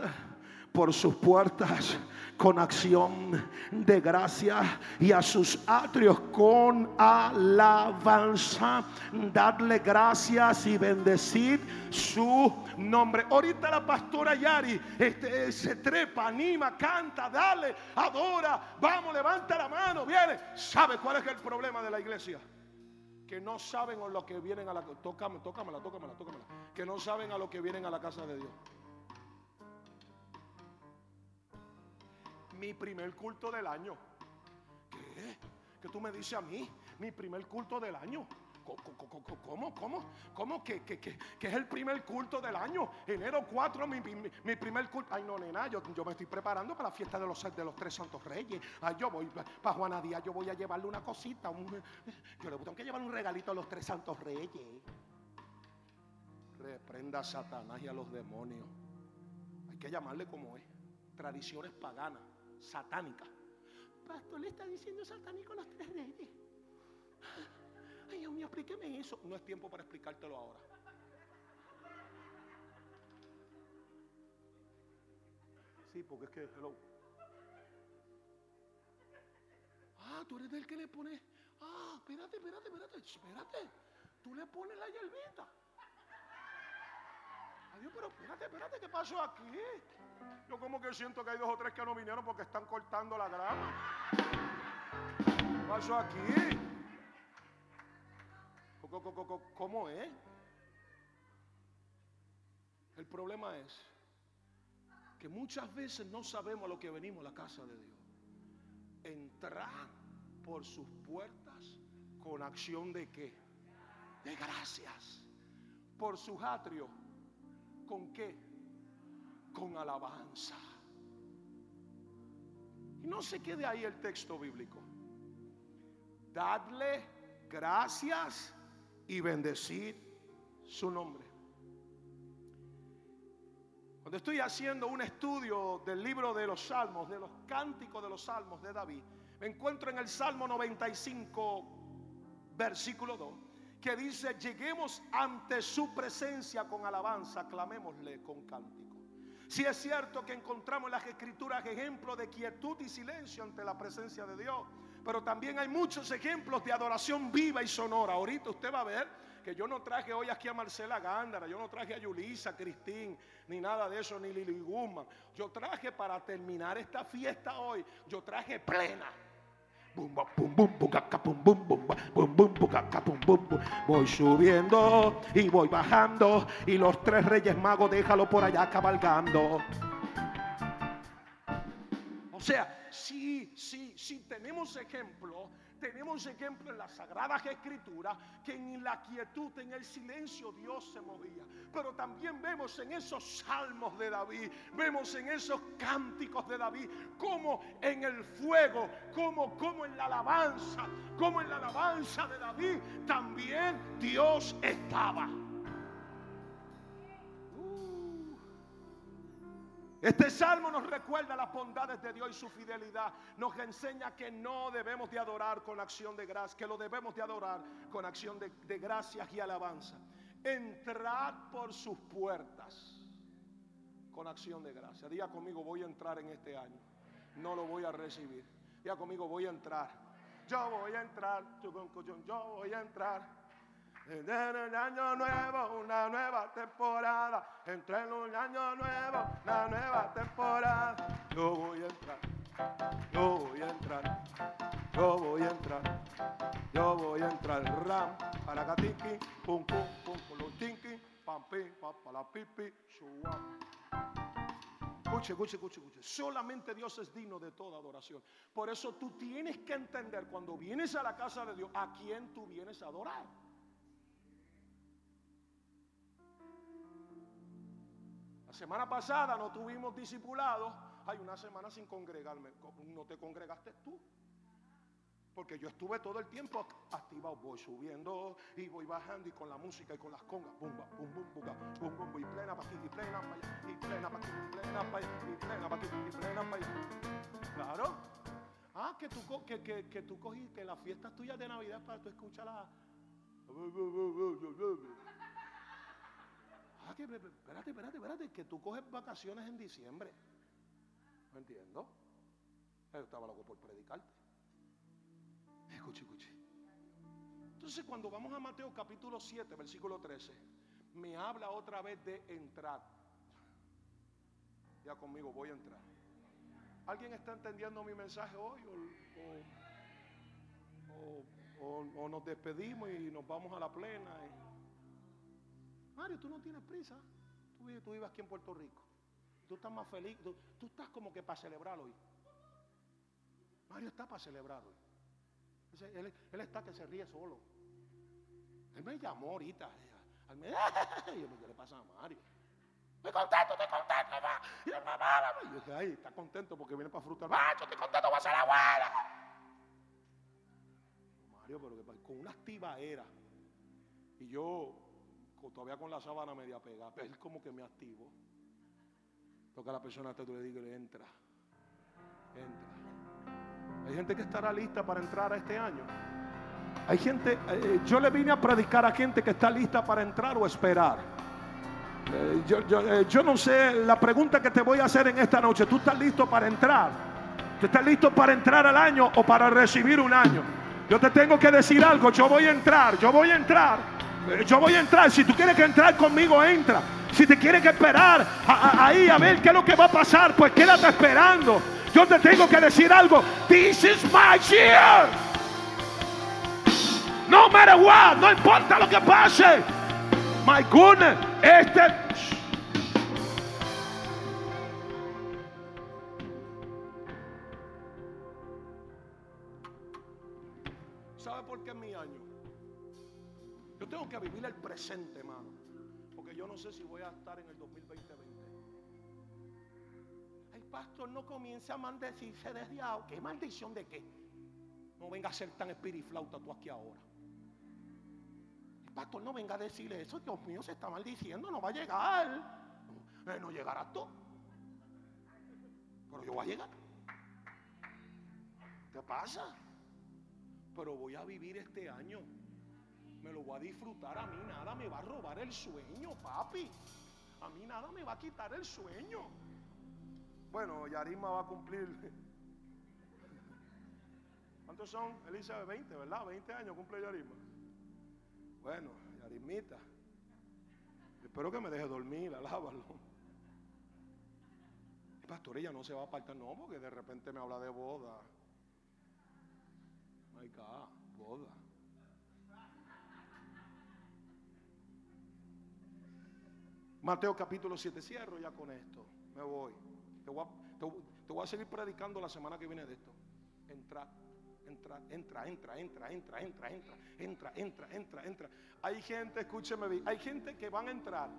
por sus puertas con acción de gracia y a sus atrios con alabanza. Dadle gracias y bendecid su nombre. Ahorita la pastora Yari este, se trepa, anima, canta, dale, adora. Vamos, levanta la mano, viene. ¿Sabe cuál es el problema de la iglesia? que no saben a lo que vienen a la tócame, tócamela, tócamela, tócamela, que no saben a lo que vienen a la casa de Dios. Mi primer culto del año. ¿Qué? ¿Qué tú me dices a mí? Mi primer culto del año. ¿Cómo? ¿Cómo? ¿Cómo? que, que, es el primer culto del año? Enero 4, mi, primer culto. Ay, no, nena, yo, yo, me estoy preparando para la fiesta de los, de los tres santos reyes. Ay, yo voy para Juana Díaz, yo voy a llevarle una cosita. yo le tengo que llevar un regalito a los tres santos reyes. Reprenda a Satanás y a los demonios. Hay que llamarle como es. Tradiciones paganas satánica. Pastor, le está diciendo satánico a los tres reyes. Ay, Dios mío, explíqueme eso. No es tiempo para explicártelo ahora. Sí, porque es que, hello. Ah, tú eres del que le pone. Ah, espérate, espérate, espérate, espérate. Tú le pones la hierbita. Adiós, pero espérate, espérate, ¿qué pasó aquí? Yo como que siento que hay dos o tres que no vinieron porque están cortando la grama. ¿Qué pasó aquí? ¿Cómo es? El problema es que muchas veces no sabemos a lo que venimos a la casa de Dios. Entrar por sus puertas con acción de qué? De gracias. Por sus atrios. ¿Con qué? Con alabanza. Y no se quede ahí el texto bíblico. Dadle gracias y bendecid su nombre. Cuando estoy haciendo un estudio del libro de los salmos, de los cánticos de los salmos de David, me encuentro en el Salmo 95, versículo 2, que dice, lleguemos ante su presencia con alabanza, clamémosle con cántico. Si es cierto que encontramos en las escrituras ejemplos de quietud y silencio ante la presencia de Dios, pero también hay muchos ejemplos de adoración viva y sonora. Ahorita usted va a ver que yo no traje hoy aquí a Marcela Gándara, yo no traje a Yulisa, Cristín, ni nada de eso, ni Lili Guzmán. Yo traje para terminar esta fiesta hoy, yo traje plena. Voy subiendo y voy bajando y los tres reyes magos déjalo por allá cabalgando. O sea, sí, sí, sí tenemos ejemplo tenemos ejemplo en las Sagradas Escrituras que en la quietud, en el silencio Dios se movía. Pero también vemos en esos salmos de David, vemos en esos cánticos de David, como en el fuego, como, como en la alabanza, como en la alabanza de David, también Dios estaba. Este salmo nos recuerda las bondades de Dios y su fidelidad. Nos enseña que no debemos de adorar con acción de gracia, que lo debemos de adorar con acción de, de gracias y alabanza. Entrad por sus puertas con acción de gracia. Diga conmigo, voy a entrar en este año. No lo voy a recibir. Diga conmigo, voy a entrar. Yo voy a entrar. Yo voy a entrar en un año nuevo, una nueva temporada. Entre en un año nuevo, una nueva temporada. Yo voy a entrar, yo voy a entrar, yo voy a entrar, yo voy a entrar. Ram, para gatiki, pum pum pum, tinki, pam pim, pa la pipi, shuam. Escuche, escuche, escuche, escuche. Solamente Dios es digno de toda adoración. Por eso tú tienes que entender cuando vienes a la casa de Dios a quién tú vienes a adorar. Semana pasada no tuvimos discipulados. Hay una semana sin congregarme. ¿No te congregaste tú? Porque yo estuve todo el tiempo activado. Voy subiendo y voy bajando y con la música y con las congas. Bum, bum, bum, bum, bum, bum, y plena para aquí, y plena para allá, y plena para aquí, y plena para y plena para aquí, y plena para allá. Claro. Ah, que tú, que, que, que tú cogiste las fiestas tuyas de Navidad para tú escuchar la espérate, espérate, espérate, que tú coges vacaciones en diciembre. No entiendo. Yo estaba loco por predicarte. Escuche, escuche. Entonces cuando vamos a Mateo capítulo 7, versículo 13, me habla otra vez de entrar. Ya conmigo voy a entrar. ¿Alguien está entendiendo mi mensaje hoy? O, nos despedimos y nos vamos a la plena. Mario, tú no tienes prisa. Tú, tú vives aquí en Puerto Rico. Tú estás más feliz. Tú, estás como que para celebrar hoy. Mario está para celebrar hoy. Él, está que se ríe solo. Él me llamó ahorita. Él me, ¿qué le pasa a Mario? Estoy contento, estoy contento, mamá. Y el mamá, yo dije, ay, está contento porque viene para frutar. Macho, estoy contento, a ser la abuela. Mario, pero que con una activa era. Y yo todavía con la sábana media pegada, pero es como que me activo. Toca a la persona hasta tú le digas, entra, entra. Hay gente que estará lista para entrar a este año. Hay gente, eh, yo le vine a predicar a gente que está lista para entrar o esperar. Eh, yo, yo, eh, yo no sé la pregunta que te voy a hacer en esta noche. ¿Tú estás listo para entrar? ¿Tú estás listo para entrar al año o para recibir un año? Yo te tengo que decir algo. Yo voy a entrar. Yo voy a entrar. Yo voy a entrar. Si tú quieres que entrar conmigo, entra. Si te quieres que esperar ahí a ver qué es lo que va a pasar, pues quédate esperando. Yo te tengo que decir algo. This is my year. No matter what, no importa lo que pase. My goodness, este. ¿Sabe por qué es mi año? Tengo que vivir el presente, hermano. Porque yo no sé si voy a estar en el 2020. Ay, pastor, no comience a maldecirse desde ahora. ¿Qué maldición de qué? No venga a ser tan espiriflauta tú aquí ahora. El pastor no venga a decirle eso. Dios mío, se está maldiciendo. No va a llegar. Eh, no llegará tú. Pero yo voy a llegar. ¿Qué pasa? Pero voy a vivir este año. Me lo voy a disfrutar. A mí nada me va a robar el sueño, papi. A mí nada me va a quitar el sueño. Bueno, Yarima va a cumplir. ¿Cuántos son? Elizabeth, 20, ¿verdad? 20 años cumple Yarima. Bueno, Yarimita. Espero que me deje dormir, alábalo. Pastor, ella no se va a apartar, no, porque de repente me habla de boda. My God, boda. Mateo capítulo 7, cierro ya con esto. Me voy. Te voy, a, te, voy a seguir predicando la semana que viene de esto. Entra, entra, entra, entra, entra, entra, entra, entra, entra, entra, entra, entra. Hay gente, escúcheme bien, hay gente que van a entrar.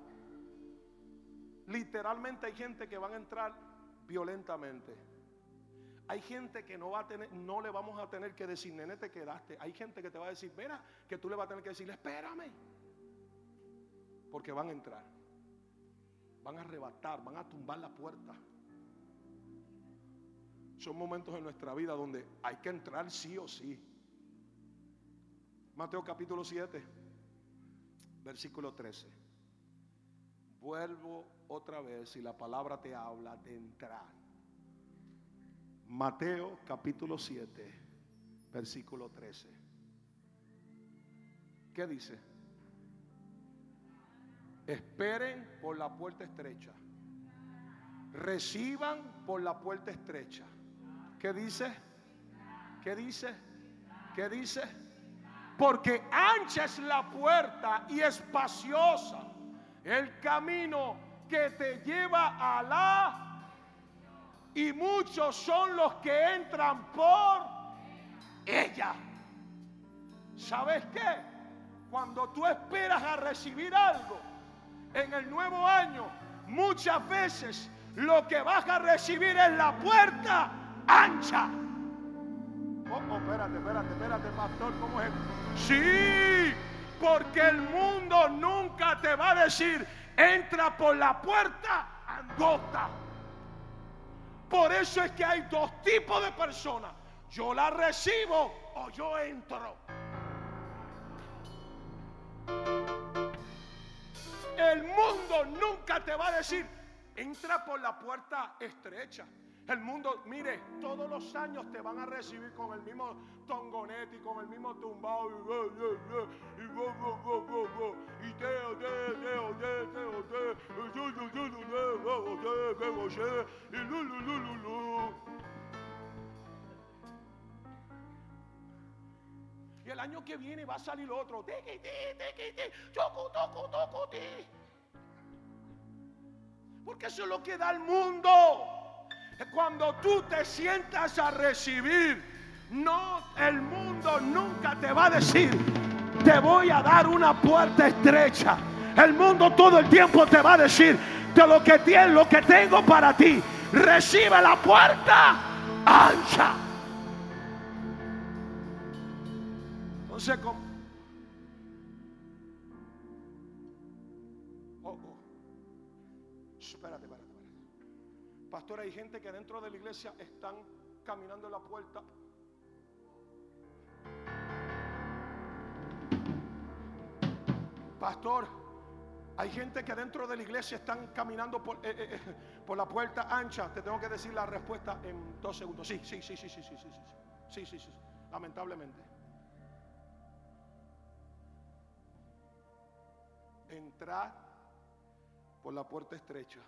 Literalmente hay gente que van a entrar violentamente. Hay gente que no va a tener, no le vamos a tener que decir, nene, te quedaste. Hay gente que te va a decir, mira, que tú le vas a tener que decir, espérame. Porque van a entrar. Van a arrebatar, van a tumbar la puerta. Son momentos en nuestra vida donde hay que entrar sí o sí. Mateo capítulo 7, versículo 13. Vuelvo otra vez y la palabra te habla de entrar. Mateo capítulo 7, versículo 13. ¿Qué dice? Esperen por la puerta estrecha. Reciban por la puerta estrecha. ¿Qué dice? ¿Qué dice? ¿Qué dice? Porque ancha es la puerta y espaciosa el camino que te lleva a la y muchos son los que entran por ella. ¿Sabes qué? Cuando tú esperas a recibir algo en el nuevo año, muchas veces lo que vas a recibir es la puerta ancha. Oh, oh, espérate, espérate, espérate, pastor, ¿cómo es? Sí, porque el mundo nunca te va a decir, entra por la puerta angosta. Por eso es que hay dos tipos de personas. Yo la recibo o yo entro. El mundo nunca te va a decir, entra por la puerta estrecha. El mundo, mire, todos los años te van a recibir con el mismo tongonete y con el mismo tumbao y El año que viene va a salir otro. Porque eso es lo que da el mundo. Cuando tú te sientas a recibir, no, el mundo nunca te va a decir, te voy a dar una puerta estrecha. El mundo todo el tiempo te va a decir, de lo que lo que tengo para ti, recibe la puerta ancha. Entonces, ¿cómo? Oh, oh. Espérate, espérate, espérate. Pastor, hay gente que dentro de la iglesia están caminando en la puerta. Pastor, Hay gente que dentro de la iglesia están caminando por, eh, eh, eh, por la puerta ancha. Te tengo que decir la respuesta en dos segundos. Sí, sí, sí, sí, sí, sí, sí, sí, sí, sí, sí, lamentablemente. Entrar por la puerta estrecha.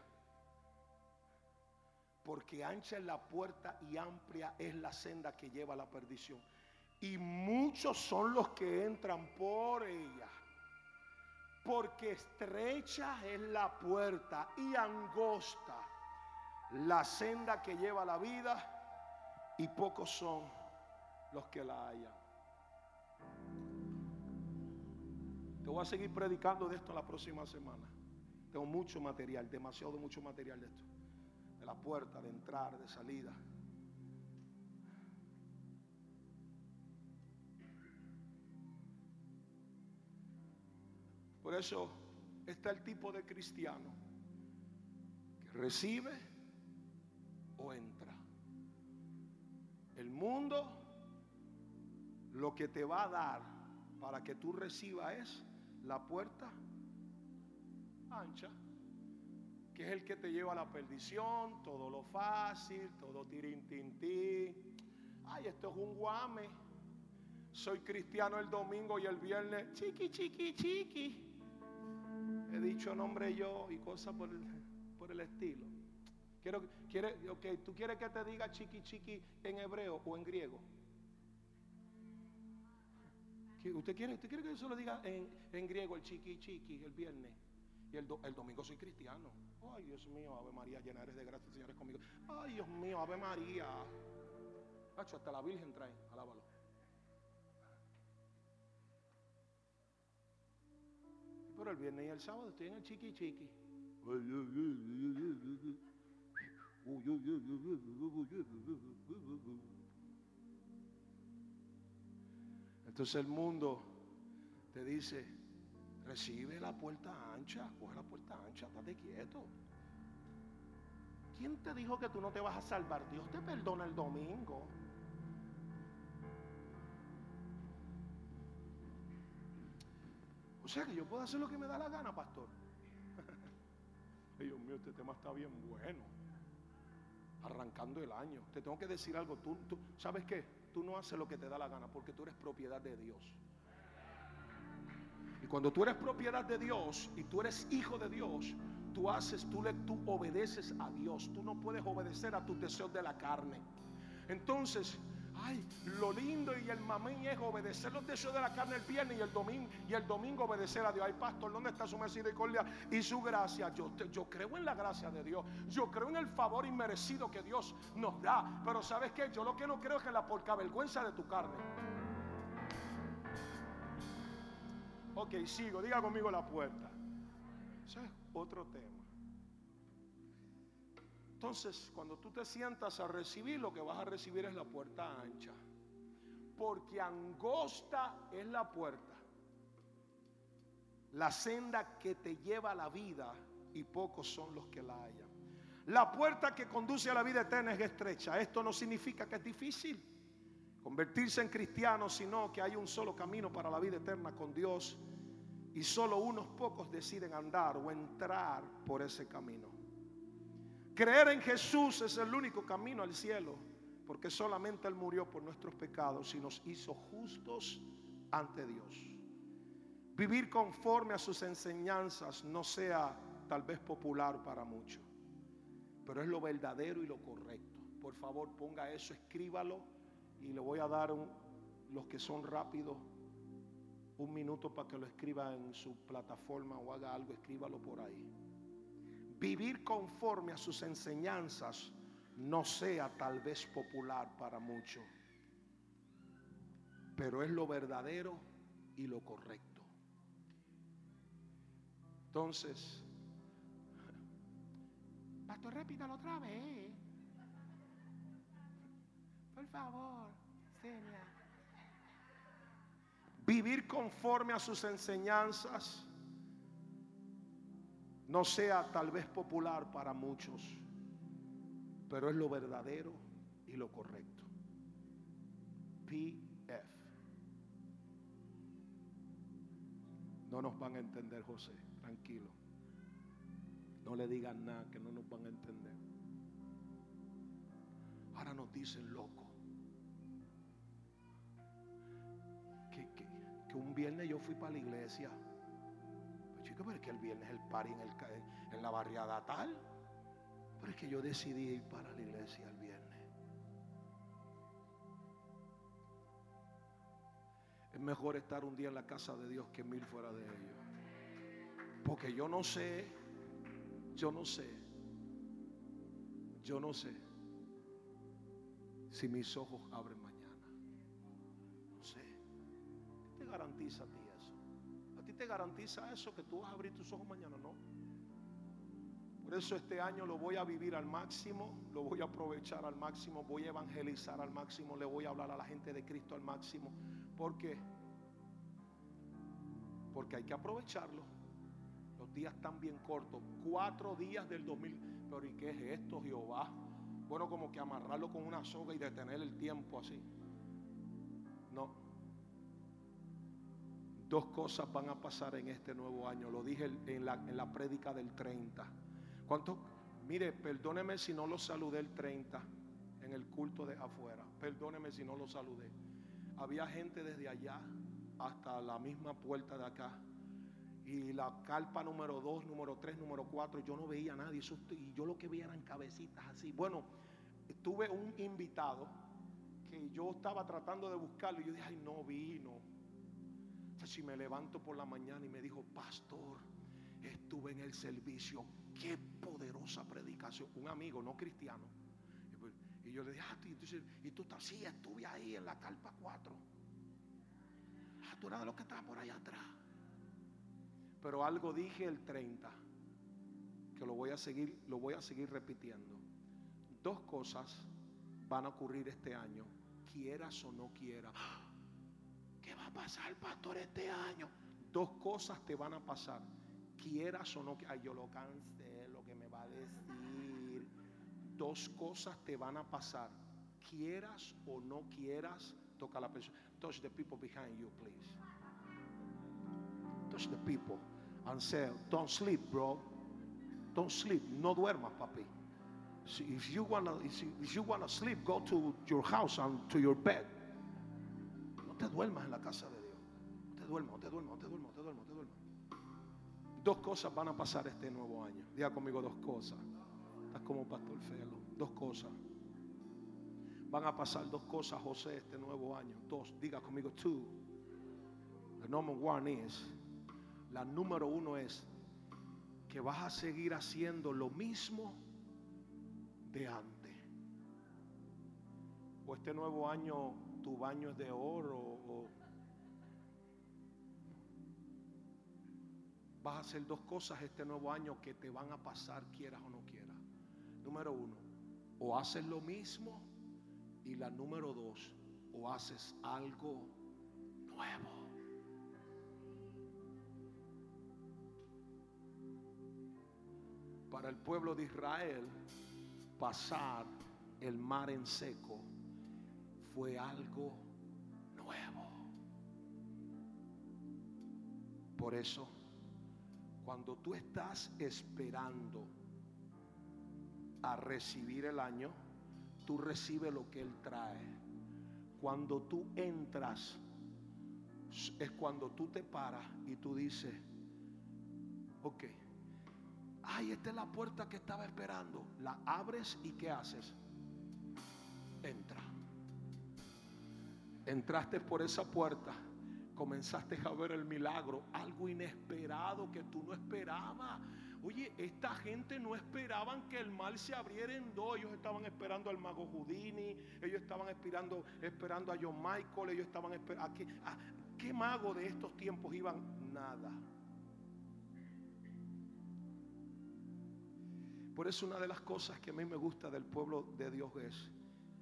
Porque ancha es la puerta y amplia es la senda que lleva a la perdición. Y muchos son los que entran por ella. Porque estrecha es la puerta y angosta la senda que lleva a la vida y pocos son los que la hallan. Te voy a seguir predicando de esto la próxima semana. Tengo mucho material, demasiado mucho material de esto. De la puerta, de entrar, de salida. Por eso está el tipo de cristiano que recibe o entra. El mundo lo que te va a dar para que tú recibas es la puerta ancha, que es el que te lleva a la perdición, todo lo fácil, todo tirin Ay, esto es un guame. Soy cristiano el domingo y el viernes, chiqui, chiqui, chiqui he dicho nombre yo y cosas por el, por el estilo. Quiero, quiere, okay, ¿Tú quieres que te diga chiqui chiqui en hebreo o en griego? ¿Usted quiere, usted quiere que yo lo diga en, en griego, el chiqui chiqui, el viernes? Y el, el, domingo soy cristiano. Ay, Dios mío, Ave María, llena eres de gracia, Señor, es conmigo. Ay, Dios mío, Ave María. hasta la Virgen trae, alábalo. Pero el viernes y el sábado estoy en el chiqui chiqui. Entonces el mundo te dice, recibe la puerta ancha, coge la puerta ancha, estate quieto. ¿Quién te dijo que tú no te vas a salvar? Dios te perdona el domingo. O sea que yo puedo hacer lo que me da la gana, pastor. Dios mío, este tema está bien bueno. Arrancando el año. Te tengo que decir algo. Tú, tú, ¿Sabes qué? Tú no haces lo que te da la gana porque tú eres propiedad de Dios. Y cuando tú eres propiedad de Dios y tú eres hijo de Dios, tú haces, tú, le, tú obedeces a Dios. Tú no puedes obedecer a tus deseos de la carne. Entonces, Ay, lo lindo y el mamín es obedecer los deseos de la carne el viernes y el domingo y el domingo obedecer a Dios. Ay, pastor, ¿dónde está su misericordia y su gracia? Yo, yo creo en la gracia de Dios. Yo creo en el favor inmerecido que Dios nos da. Pero ¿sabes qué? Yo lo que no creo es en la porca vergüenza de tu carne. Ok, sigo. Diga conmigo la puerta. Ese es otro tema. Entonces, cuando tú te sientas a recibir, lo que vas a recibir es la puerta ancha. Porque angosta es la puerta. La senda que te lleva a la vida y pocos son los que la hallan. La puerta que conduce a la vida eterna es estrecha. Esto no significa que es difícil convertirse en cristiano, sino que hay un solo camino para la vida eterna con Dios y solo unos pocos deciden andar o entrar por ese camino. Creer en Jesús es el único camino al cielo, porque solamente Él murió por nuestros pecados y nos hizo justos ante Dios. Vivir conforme a sus enseñanzas no sea tal vez popular para muchos, pero es lo verdadero y lo correcto. Por favor, ponga eso, escríbalo y le voy a dar los que son rápidos un minuto para que lo escriba en su plataforma o haga algo, escríbalo por ahí vivir conforme a sus enseñanzas no sea tal vez popular para muchos, pero es lo verdadero y lo correcto. Entonces, Pastor, repítalo otra vez. Por favor, señor. Vivir conforme a sus enseñanzas no sea tal vez popular para muchos, pero es lo verdadero y lo correcto. PF. No nos van a entender, José. Tranquilo. No le digan nada que no nos van a entender. Ahora nos dicen loco. Que, un viernes yo fui para la iglesia. Pero es que el viernes el party en, el, en la barriada tal. Pero es que yo decidí ir para la iglesia el viernes. Es mejor estar un día en la casa de Dios que mil fuera de ellos. Porque yo no sé, yo no sé, yo no sé si mis ojos abren mañana. No sé. ¿Qué te garantiza? ¿A ti te garantiza eso que tú vas a abrir tus ojos mañana? No. Por eso este año lo voy a vivir al máximo, lo voy a aprovechar al máximo, voy a evangelizar al máximo, le voy a hablar a la gente de Cristo al máximo. ¿Por qué? Porque hay que aprovecharlo. Los días están bien cortos. Cuatro días del 2000. Pero ¿y qué es esto, Jehová? Bueno, como que amarrarlo con una soga y detener el tiempo así. No. Dos cosas van a pasar en este nuevo año. Lo dije en la, en la prédica del 30. ¿Cuánto? Mire, perdóneme si no lo saludé el 30 en el culto de afuera. Perdóneme si no lo saludé. Había gente desde allá hasta la misma puerta de acá. Y la carpa número 2, número 3, número 4, yo no veía a nadie. y yo lo que veía eran cabecitas así. Bueno, tuve un invitado que yo estaba tratando de buscarlo y yo dije, ay, no vino. Si me levanto por la mañana y me dijo, pastor, estuve en el servicio, qué poderosa predicación. Un amigo, no cristiano. Y pues, yo le dije, ah, y tú estás, sí, estuve ahí en la carpa 4. Ah, tú eras de los que estaba por allá atrás. Pero algo dije el 30, que lo voy a seguir, lo voy a seguir repitiendo. Dos cosas van a ocurrir este año, quieras o no quieras. ¿Qué va a pasar, pastor, este año? Dos cosas te van a pasar, quieras o no quieras. Yo lo cansé, lo que me va a decir. Dos cosas te van a pasar, quieras o no quieras. Toca la persona. Touch the people behind you, please. Touch the people and say, Don't sleep, bro. Don't sleep. No duermas, papi. If you wanna, if you wanna sleep, go to your house and to your bed. Te duermas en la casa de Dios. Te duermas, te duermas, te duermas, te duermas, te duermas. Dos cosas van a pasar este nuevo año. Diga conmigo dos cosas. Estás como Pastor Felo. Dos cosas. Van a pasar dos cosas, José, este nuevo año. Dos. Diga conmigo, two. The number one is. La número uno es que vas a seguir haciendo lo mismo de antes. O este nuevo año tu baño es de oro o vas a hacer dos cosas este nuevo año que te van a pasar quieras o no quieras. Número uno, o haces lo mismo y la número dos, o haces algo nuevo. Para el pueblo de Israel, pasar el mar en seco fue algo nuevo. Por eso, cuando tú estás esperando a recibir el año, tú recibes lo que Él trae. Cuando tú entras, es cuando tú te paras y tú dices, ok, ay, esta es la puerta que estaba esperando. La abres y ¿qué haces? Entra. Entraste por esa puerta, comenzaste a ver el milagro, algo inesperado que tú no esperabas. Oye, esta gente no esperaban que el mal se abriera en dos. Ellos estaban esperando al mago Houdini, ellos estaban esperando, esperando a John Michael, ellos estaban esperando. ¿A qué, ¿Qué mago de estos tiempos iban? Nada. Por eso una de las cosas que a mí me gusta del pueblo de Dios es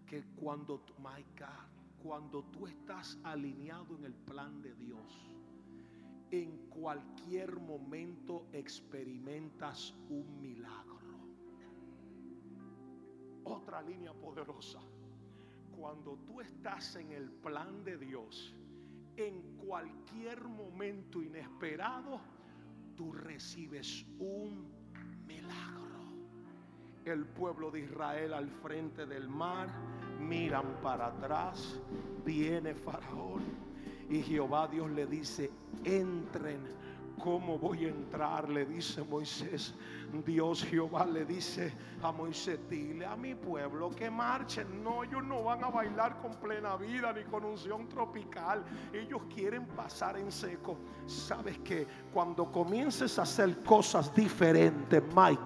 que cuando, my God, cuando tú estás alineado en el plan de Dios, en cualquier momento experimentas un milagro. Otra línea poderosa. Cuando tú estás en el plan de Dios, en cualquier momento inesperado, tú recibes un milagro. El pueblo de Israel al frente del mar, miran para atrás, viene Faraón. Y Jehová Dios le dice, entren ¿Cómo voy a entrar? Le dice Moisés. Dios Jehová le dice a Moisés, dile a mi pueblo que marchen. No, ellos no van a bailar con plena vida ni con unción tropical. Ellos quieren pasar en seco. Sabes que cuando comiences a hacer cosas diferentes, my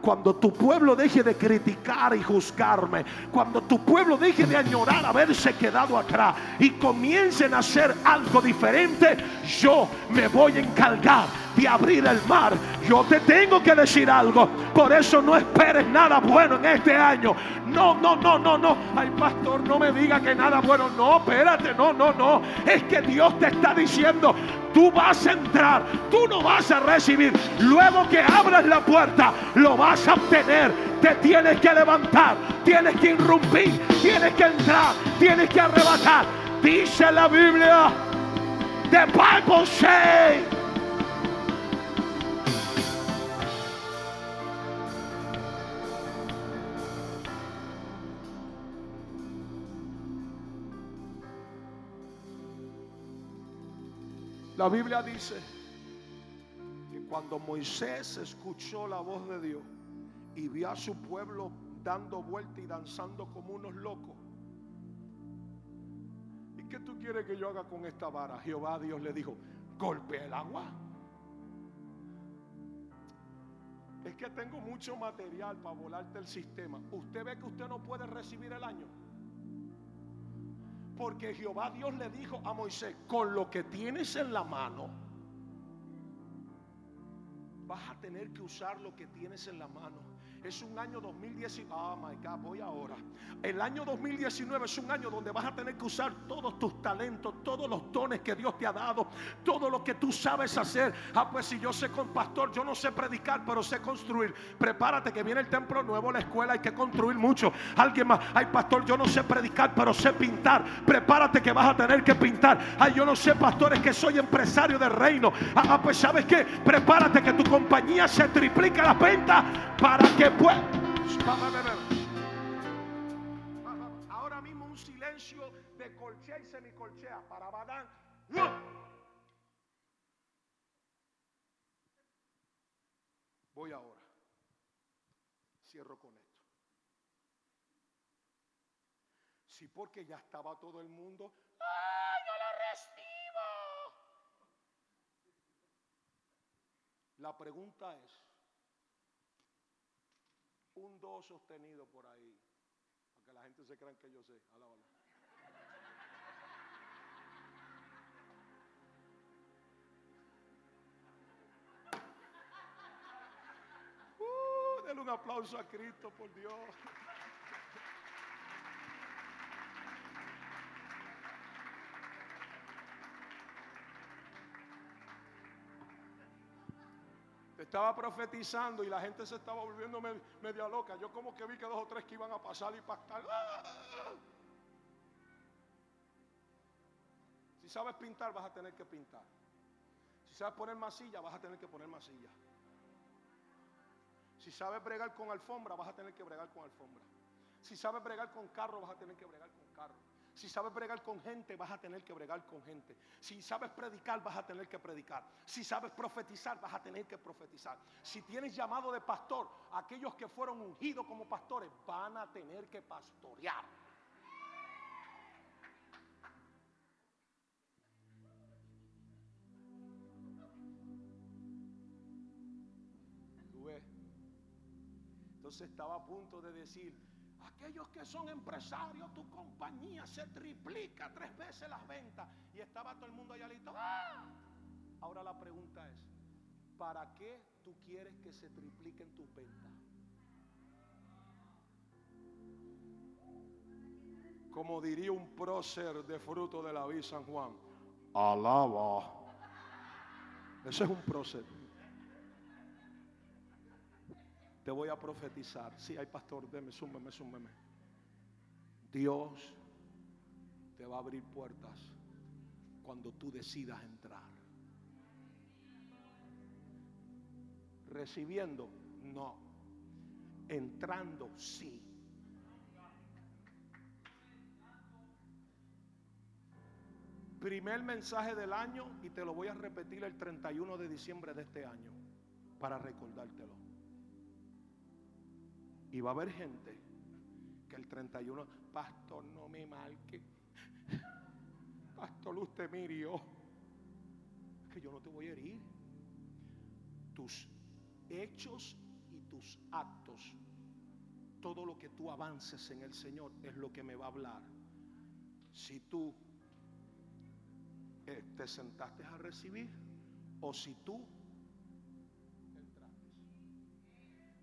cuando tu pueblo deje de criticar y juzgarme, cuando tu pueblo deje de añorar haberse quedado atrás y comiencen a hacer algo diferente, yo me voy a encargar de abrir el mar. Yo te tengo que decir algo. Por eso no esperes nada bueno en este año. No, no, no, no, no. Ay, pastor, no me diga que nada bueno. No, espérate, no, no, no. Es que Dios te está diciendo, tú vas a entrar, tú no vas a recibir. Luego que abras la puerta, lo vas a obtener. Te tienes que levantar, tienes que irrumpir, tienes que entrar, tienes que arrebatar. Dice la Biblia, the Bible says. La Biblia dice que cuando Moisés escuchó la voz de Dios y vio a su pueblo dando vuelta y danzando como unos locos. ¿Y qué tú quieres que yo haga con esta vara? Jehová Dios le dijo, golpea el agua. Es que tengo mucho material para volarte el sistema. Usted ve que usted no puede recibir el año. Porque Jehová Dios le dijo a Moisés, con lo que tienes en la mano, vas a tener que usar lo que tienes en la mano. Es un año 2019. Oh my God, voy ahora. El año 2019 es un año donde vas a tener que usar todos tus talentos, todos los dones que Dios te ha dado, todo lo que tú sabes hacer. Ah, pues si yo sé con pastor, yo no sé predicar, pero sé construir. Prepárate que viene el templo nuevo, la escuela, hay que construir mucho. Alguien más, ay pastor, yo no sé predicar, pero sé pintar. Prepárate que vas a tener que pintar. Ay, yo no sé, pastores, que soy empresario del reino. Ah, ah pues sabes que prepárate que tu compañía se triplica la venta para que Ahora mismo un silencio de colchea y semicolchea para Badán. Voy ahora. Cierro con esto. Sí, porque ya estaba todo el mundo. ¡Ay, yo lo recibo! La pregunta es, un do sostenido por ahí. Para que la gente se crea que yo sé. Alábala. Uh, denle un aplauso a Cristo, por Dios. Estaba profetizando y la gente se estaba volviendo media loca. Yo como que vi que dos o tres que iban a pasar y pactar. ¡Ah! Si sabes pintar, vas a tener que pintar. Si sabes poner masilla, vas a tener que poner masilla. Si sabes bregar con alfombra, vas a tener que bregar con alfombra. Si sabes bregar con carro, vas a tener que bregar con carro. Si sabes bregar con gente, vas a tener que bregar con gente. Si sabes predicar, vas a tener que predicar. Si sabes profetizar, vas a tener que profetizar. Si tienes llamado de pastor, aquellos que fueron ungidos como pastores van a tener que pastorear. Entonces estaba a punto de decir, Aquellos que son empresarios, tu compañía se triplica tres veces las ventas. Y estaba todo el mundo allá listo. ¡Ah! Ahora la pregunta es, ¿para qué tú quieres que se tripliquen tus ventas? Como diría un prócer de fruto de la vida San Juan, alaba. Ese es un prócer. Te voy a profetizar. Si hay pastor, deme, súmeme, súmeme. Dios te va a abrir puertas cuando tú decidas entrar. Recibiendo, no. Entrando, sí. Primer mensaje del año y te lo voy a repetir el 31 de diciembre de este año para recordártelo. Y va a haber gente que el 31, pastor, no me marque. Pastor, usted mirió. Que yo no te voy a herir. Tus hechos y tus actos, todo lo que tú avances en el Señor es lo que me va a hablar. Si tú eh, te sentaste a recibir o si tú entraste.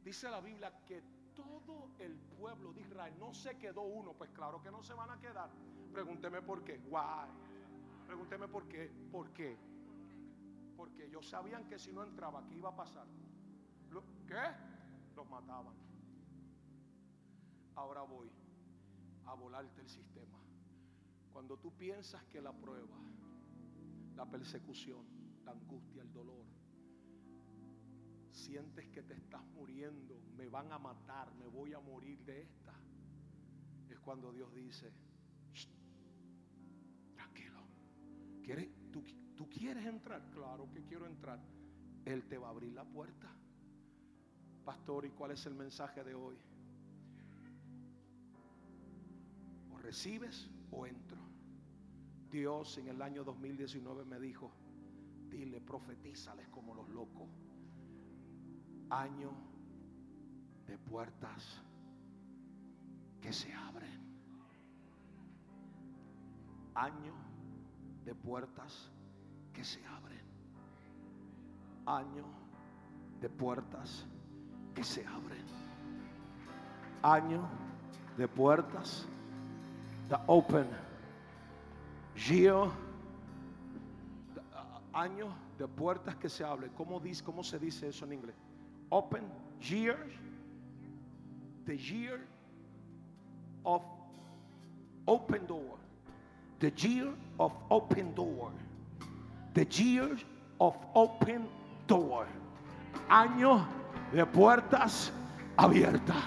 Dice la Biblia que todo el pueblo de Israel no se quedó uno, pues claro que no se van a quedar. Pregúnteme por qué. Why? Pregúnteme por qué. ¿Por qué? Porque ellos sabían que si no entraba, ¿qué iba a pasar? ¿Qué? Los mataban. Ahora voy a volarte el sistema. Cuando tú piensas que la prueba la persecución, la angustia, el dolor. Sientes que te estás muriendo, me van a matar, me voy a morir de esta. Es cuando Dios dice, tranquilo, ¿Quieres, tú, ¿tú quieres entrar? Claro que quiero entrar. Él te va a abrir la puerta. Pastor, ¿y cuál es el mensaje de hoy? O recibes o entro. Dios en el año 2019 me dijo, dile, profetízales como los locos. Año de puertas que se abren. Año de puertas que se abren. Año de puertas que se abren. Año de puertas that open Gio, año de puertas que se abren. ¿Cómo, dice, ¿Cómo se dice eso en inglés? Open year. The year of open door. The year of open door. The year of open door. Año de puertas abiertas.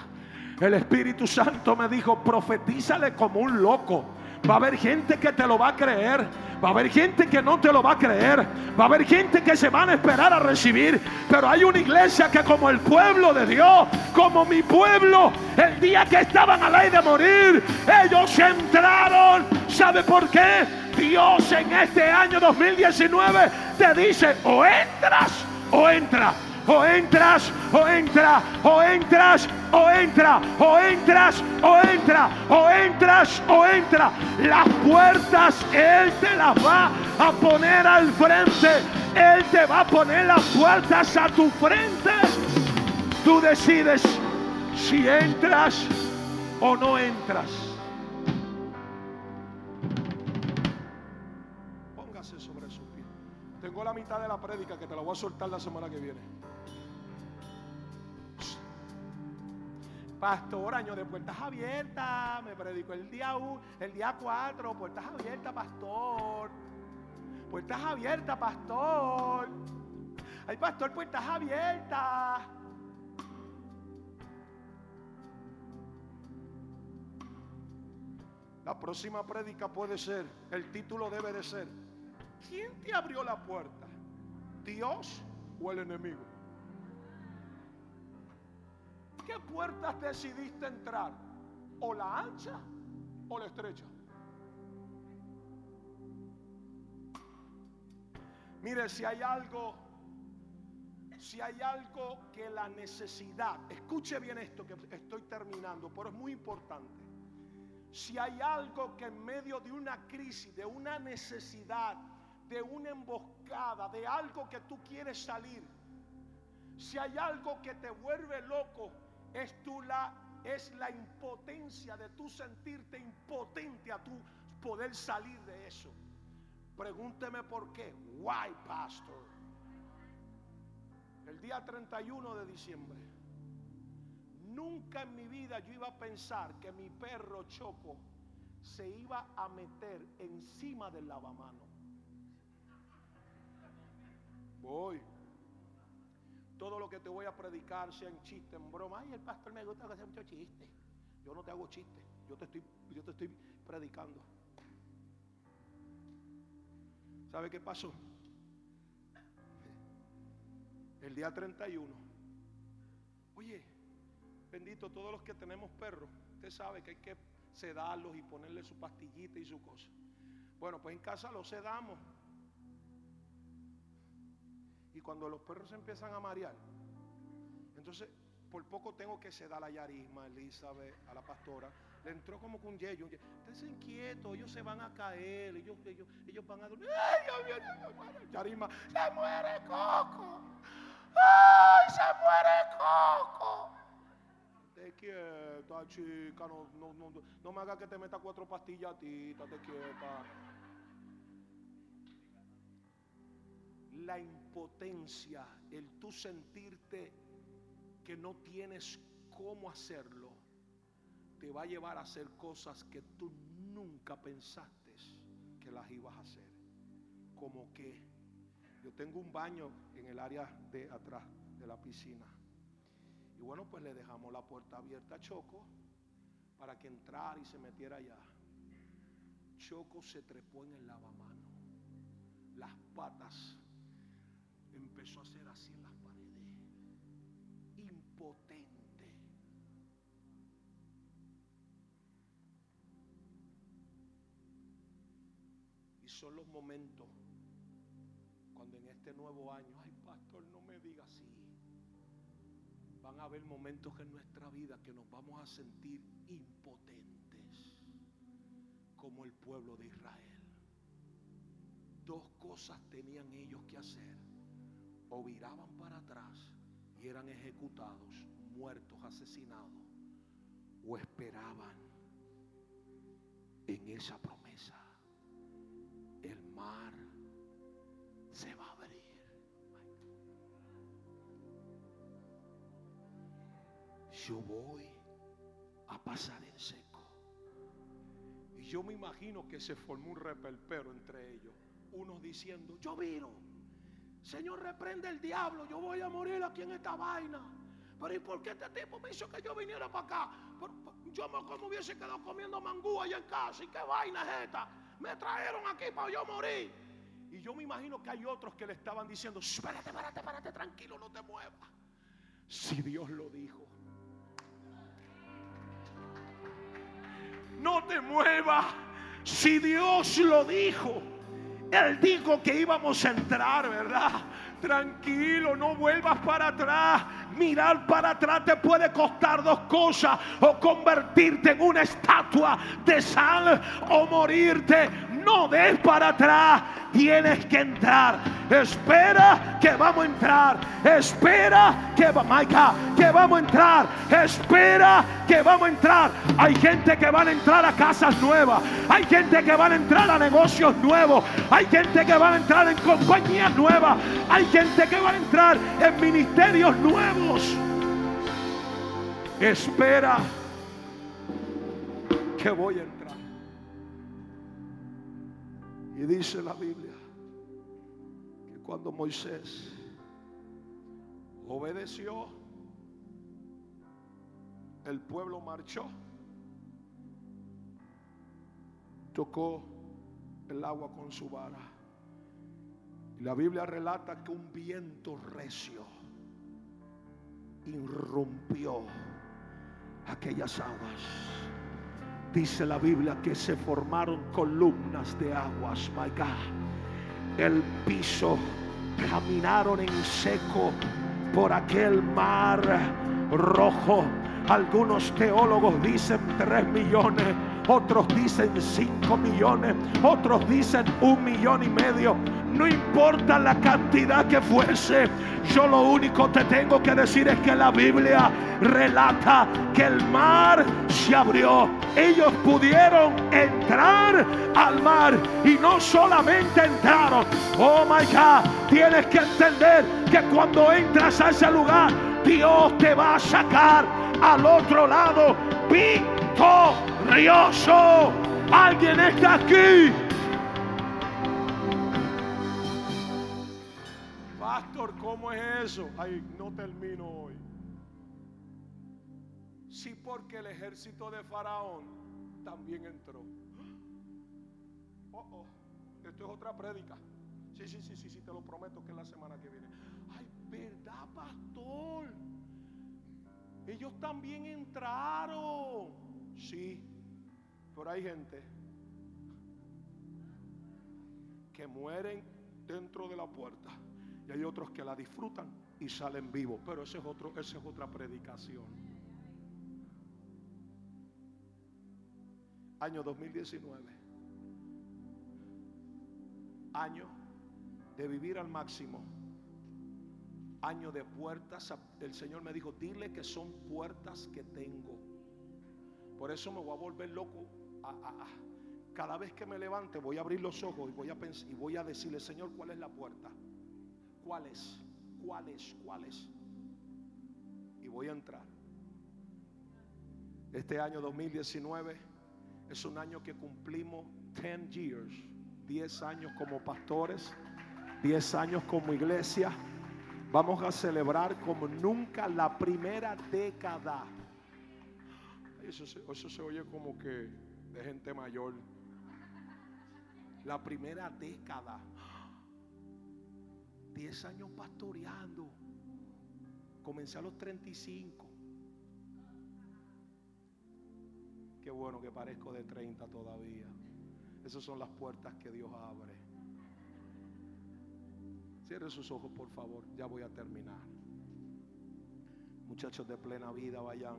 El Espíritu Santo me dijo, profetízale como un loco Va a haber gente que te lo va a creer. Va a haber gente que no te lo va a creer. Va a haber gente que se van a esperar a recibir. Pero hay una iglesia que como el pueblo de Dios, como mi pueblo, el día que estaban a ley de morir, ellos entraron. ¿Sabe por qué? Dios en este año 2019 te dice, o entras o entra o entras, o entra, o entras, o entra, o entras, o entra, o entras, o entra. Las puertas Él te las va a poner al frente. Él te va a poner las puertas a tu frente. Tú decides si entras o no entras. Póngase sobre su pie. Tengo la mitad de la prédica que te la voy a soltar la semana que viene. Pastor, año de puertas abiertas, me predicó el día 1, el día 4, puertas abiertas, pastor. Puertas abiertas, pastor. Ay, pastor, puertas abiertas. La próxima prédica puede ser, el título debe de ser, ¿quién te abrió la puerta? ¿Dios o el enemigo? Qué puertas decidiste entrar? ¿O la ancha o la estrecha? Mire, si hay algo, si hay algo que la necesidad, escuche bien esto que estoy terminando, pero es muy importante. Si hay algo que en medio de una crisis, de una necesidad, de una emboscada, de algo que tú quieres salir, si hay algo que te vuelve loco, es, tu la, es la impotencia de tu sentirte impotente a tu poder salir de eso. Pregúnteme por qué. Why, pastor? El día 31 de diciembre. Nunca en mi vida yo iba a pensar que mi perro Choco se iba a meter encima del lavamano. Voy. Todo lo que te voy a predicar sea en chiste, en broma. Ay, el pastor me gusta hacer mucho chiste. Yo no te hago chiste. Yo te estoy, yo te estoy predicando. ¿Sabe qué pasó? El día 31. Oye, bendito todos los que tenemos perros. Usted sabe que hay que sedarlos y ponerle su pastillita y su cosa. Bueno, pues en casa los sedamos. Y cuando los perros se empiezan a marear, entonces por poco tengo que sedar a Yarisma, Elizabeth, a la pastora. Le entró como con un yello. Ustedes inquietos, ellos se van a caer, ellos, ellos, ellos van a dormir. ¡Ay, Yarisma, se muere Coco. ¡Ay, se muere Coco! Te quieta, chica, no, no, no, no me hagas que te meta cuatro pastillas a ti, te quieta. La impotencia, el tú sentirte que no tienes cómo hacerlo, te va a llevar a hacer cosas que tú nunca pensaste que las ibas a hacer. Como que yo tengo un baño en el área de atrás de la piscina. Y bueno, pues le dejamos la puerta abierta a Choco para que entrara y se metiera allá. Choco se trepó en el lavamano. Las patas empezó a hacer así en las paredes. Impotente. Y son los momentos cuando en este nuevo año, ay pastor, no me diga así. Van a haber momentos en nuestra vida que nos vamos a sentir impotentes, como el pueblo de Israel. Dos cosas tenían ellos que hacer. O viraban para atrás y eran ejecutados, muertos, asesinados, o esperaban en esa promesa. El mar se va a abrir. Yo voy a pasar en seco. Y yo me imagino que se formó un repelpero entre ellos. Unos diciendo, yo vino. Señor, reprende el diablo. Yo voy a morir aquí en esta vaina. Pero ¿y por qué este tipo me hizo que yo viniera para acá? Yo me como hubiese quedado comiendo mangú allá en casa. ¿Y qué vaina es esta? Me trajeron aquí para yo morir. Y yo me imagino que hay otros que le estaban diciendo, espérate, espérate, espérate, tranquilo, no te muevas. Si Dios lo dijo. No te muevas. Si Dios lo dijo. Él dijo que íbamos a entrar, ¿verdad? Tranquilo, no vuelvas para atrás. Mirar para atrás te puede costar dos cosas. O convertirte en una estatua de sal o morirte. No des para atrás. Tienes que entrar. Espera que vamos a entrar. Espera que, que vamos a entrar. Espera que vamos a entrar. Hay gente que van a entrar a casas nuevas. Hay gente que van a entrar a negocios nuevos. Hay gente que va a entrar en compañías nuevas. Hay gente que va a entrar en ministerios nuevos. Espera que voy a entrar. Y dice la Biblia que cuando Moisés obedeció, el pueblo marchó, tocó el agua con su vara. Y la Biblia relata que un viento recio irrumpió aquellas aguas. Dice la Biblia que se formaron columnas de aguas, my God. El piso, caminaron en seco por aquel mar rojo. Algunos teólogos dicen tres millones, otros dicen cinco millones, otros dicen un millón y medio. No importa la cantidad que fuese, yo lo único que tengo que decir es que la Biblia relata que el mar se abrió. Ellos pudieron entrar al mar y no solamente entraron. Oh my God, tienes que entender que cuando entras a ese lugar, Dios te va a sacar al otro lado victorioso. Alguien está aquí pastor, ¿cómo es eso? Ay, no termino hoy. Sí, porque el ejército de Faraón también entró. Oh, oh, esto es otra prédica. Ellos también entraron. Sí, pero hay gente que mueren dentro de la puerta y hay otros que la disfrutan y salen vivos. Pero ese es otro, esa es otra predicación. Año 2019. Año de vivir al máximo. Año de puertas. El Señor me dijo, dile que son puertas que tengo. Por eso me voy a volver loco. cada vez que me levante voy a abrir los ojos y voy a, y voy a decirle, Señor, ¿cuál es la puerta? ¿Cuáles? ¿Cuáles? ¿Cuáles? Y voy a entrar. Este año 2019 es un año que cumplimos 10 years, 10 años como pastores, 10 años como iglesia. Vamos a celebrar como nunca la primera década. Eso se, eso se oye como que de gente mayor. La primera década. 10 años pastoreando. Comencé a los 35. Qué bueno que parezco de 30 todavía. Esas son las puertas que Dios abre. Cierre sus ojos, por favor. Ya voy a terminar. Muchachos de plena vida, vayan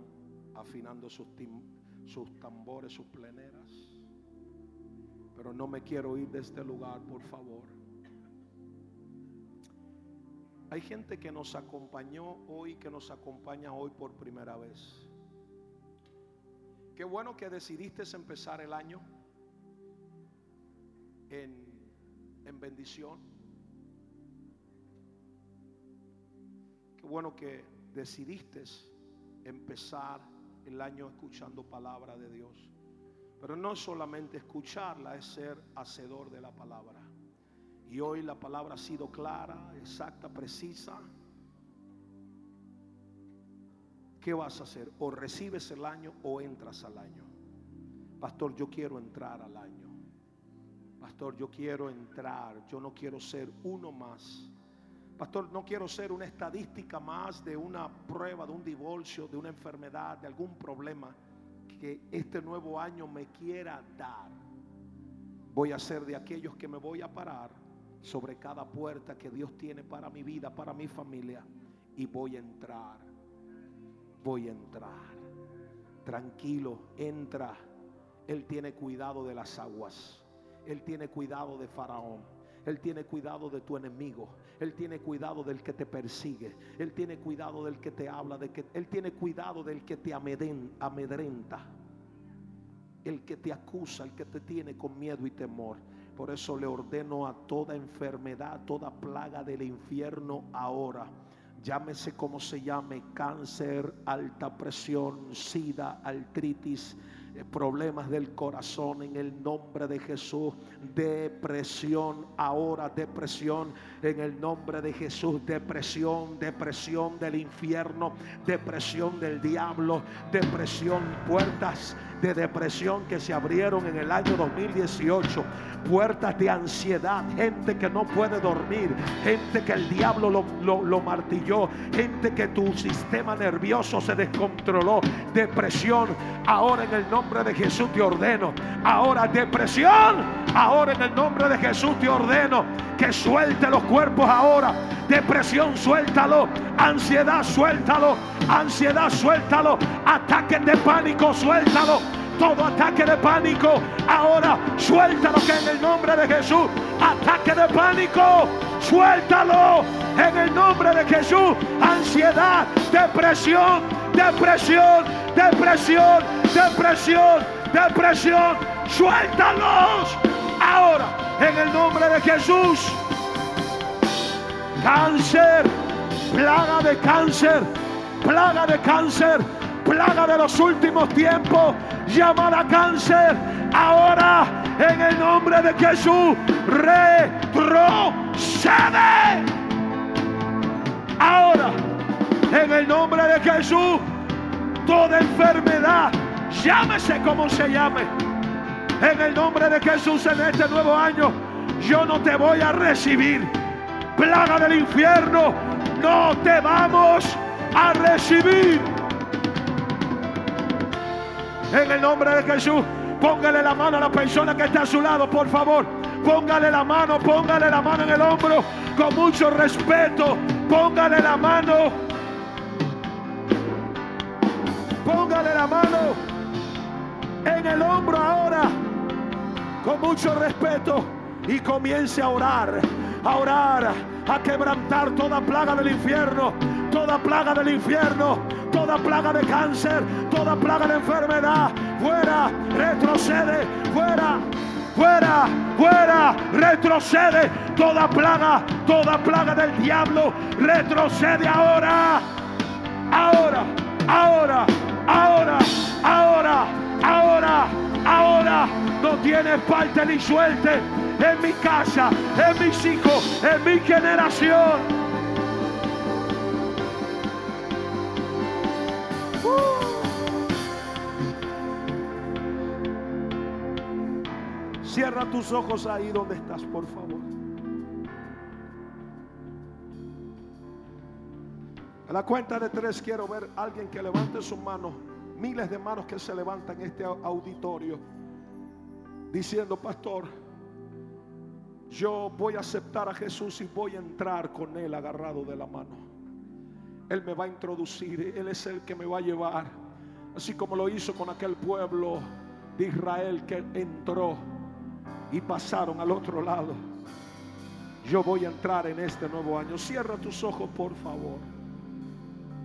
afinando sus, tambores, sus pleneras. Pero no me quiero ir de este lugar, por favor. Hay gente que nos acompañó hoy, que nos acompaña hoy por primera vez. Qué bueno que decidiste empezar el año en bendición. Qué bueno que decidiste empezar el año escuchando palabra de Dios. Pero no solamente escucharla, es ser hacedor de la palabra. Y hoy la palabra ha sido clara, exacta, precisa. ¿Qué vas a hacer? O recibes el año o entras al año. Pastor, yo quiero entrar al año. Pastor, yo quiero entrar. Yo no quiero ser uno más. Pastor, no quiero ser una estadística más de una prueba, de un divorcio, de una enfermedad, de algún problema que este nuevo año me quiera dar. Voy a ser de aquellos que me voy a parar sobre cada puerta que Dios tiene para mi vida, para mi familia. Y voy a entrar. Voy a entrar. Tranquilo, entra. Él tiene cuidado de las aguas. Él tiene cuidado de Faraón. Él tiene cuidado de tu enemigo. Él tiene cuidado del que te persigue. Él tiene cuidado del que te habla. De que, él tiene cuidado del que te amedrenta. El que te acusa, el que te tiene con miedo y temor. Por eso le ordeno a toda enfermedad, toda plaga del infierno ahora. Llámese como se llame, cáncer, alta presión, sida, artritis, problemas del corazón en el nombre de Jesús, depresión, ahora depresión en el nombre de Jesús, depresión, depresión del infierno, depresión del diablo, depresión, puertas de depresión que se abrieron en el año 2018, puertas de ansiedad, gente que no puede dormir, gente que el diablo lo, lo, martilló, gente que tu sistema nervioso se descontroló, depresión, ahora en el nombre de Jesús te ordeno, ahora depresión, ahora en el nombre de Jesús te ordeno que suelte los cuerpos ahora, depresión suéltalo, ansiedad suéltalo, ansiedad suéltalo, ataques de pánico suéltalo todo ataque de pánico. Ahora suéltalo que en el nombre de Jesús. Ataque de pánico. Suéltalo en el nombre de Jesús. Ansiedad, depresión, depresión, depresión, depresión, depresión. Suéltalos ahora en el nombre de Jesús. Cáncer, plaga de cáncer, plaga de cáncer plaga de los últimos tiempos llamada cáncer, ahora en el nombre de Jesús retrocede. ahora, en el nombre de Jesús, toda enfermedad, llámese como se llame, en el nombre de Jesús en este nuevo año, yo no te voy a recibir. Plaga del infierno, no te vamos a recibir. En el nombre de Jesús, póngale la mano a la persona que está a su lado, por favor. Póngale la mano, póngale la mano en el hombro con mucho respeto. Póngale la mano. Póngale la mano en el hombro ahora con mucho respeto y comience a orar, a orar, a quebrantar toda plaga del infierno, toda plaga del infierno, toda plaga de cáncer, toda plaga de enfermedad. Fuera, retrocede, fuera, fuera, fuera, retrocede toda plaga, toda plaga del diablo, retrocede ahora, ahora, ahora, ahora, ahora, ahora, ahora, no tienes parte ni suerte en mi casa, en mis hijos, en mi generación. Cierra tus ojos ahí donde estás, por favor. A la cuenta de tres quiero ver a alguien que levante su mano. Miles de manos que se levantan en este auditorio. Diciendo, pastor, yo voy a aceptar a Jesús y voy a entrar con Él agarrado de la mano. Él me va a introducir, Él es el que me va a llevar. Así como lo hizo con aquel pueblo de Israel que entró y pasaron al otro lado. Yo voy a entrar en este nuevo año. Cierra tus ojos, por favor.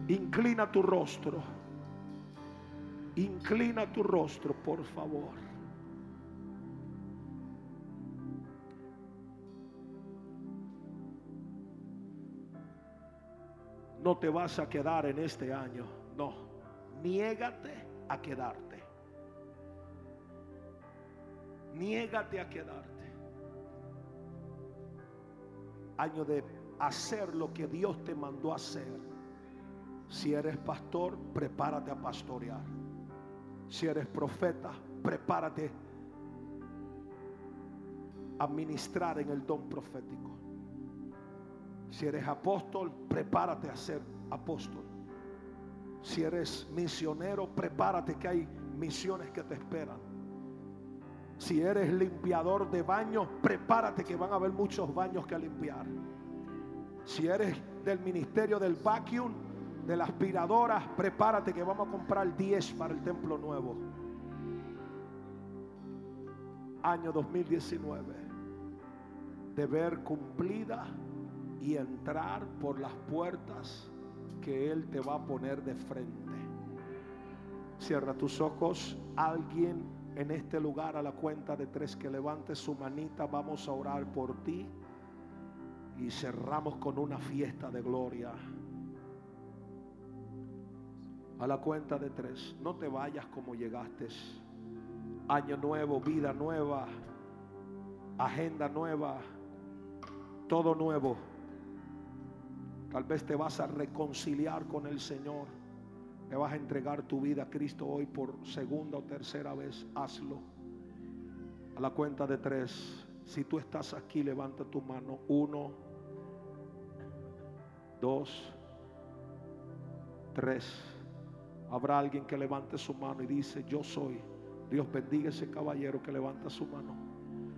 Inclina tu rostro. Inclina tu rostro, por favor. No te vas a quedar en este año. No. Niégate a quedarte. Niégate a quedarte. Año de hacer lo que Dios te mandó hacer. Si eres pastor, prepárate a pastorear. Si eres profeta, prepárate a ministrar en el don profético. Si eres apóstol, prepárate a ser apóstol. Si eres misionero, prepárate que hay misiones que te esperan. Si eres limpiador de baños, prepárate que van a haber muchos baños que limpiar. Si eres del ministerio del vacuum, de la aspiradora, prepárate que vamos a comprar 10 para el templo nuevo. Año 2019. De ver cumplida y entrar por las puertas que Él te va a poner de frente. Cierra tus ojos. Alguien en este lugar a la cuenta de tres que levante su manita. Vamos a orar por ti. Y cerramos con una fiesta de gloria. A la cuenta de tres. No te vayas como llegaste. Año nuevo, vida nueva, agenda nueva, todo nuevo. Tal vez te vas a reconciliar con el Señor me vas a entregar tu vida a Cristo hoy por segunda o tercera vez, hazlo. A la cuenta de tres, si tú estás aquí, levanta tu mano. Uno, dos, tres. Habrá alguien que levante su mano y dice, yo soy. Dios bendiga ese caballero que levanta su mano.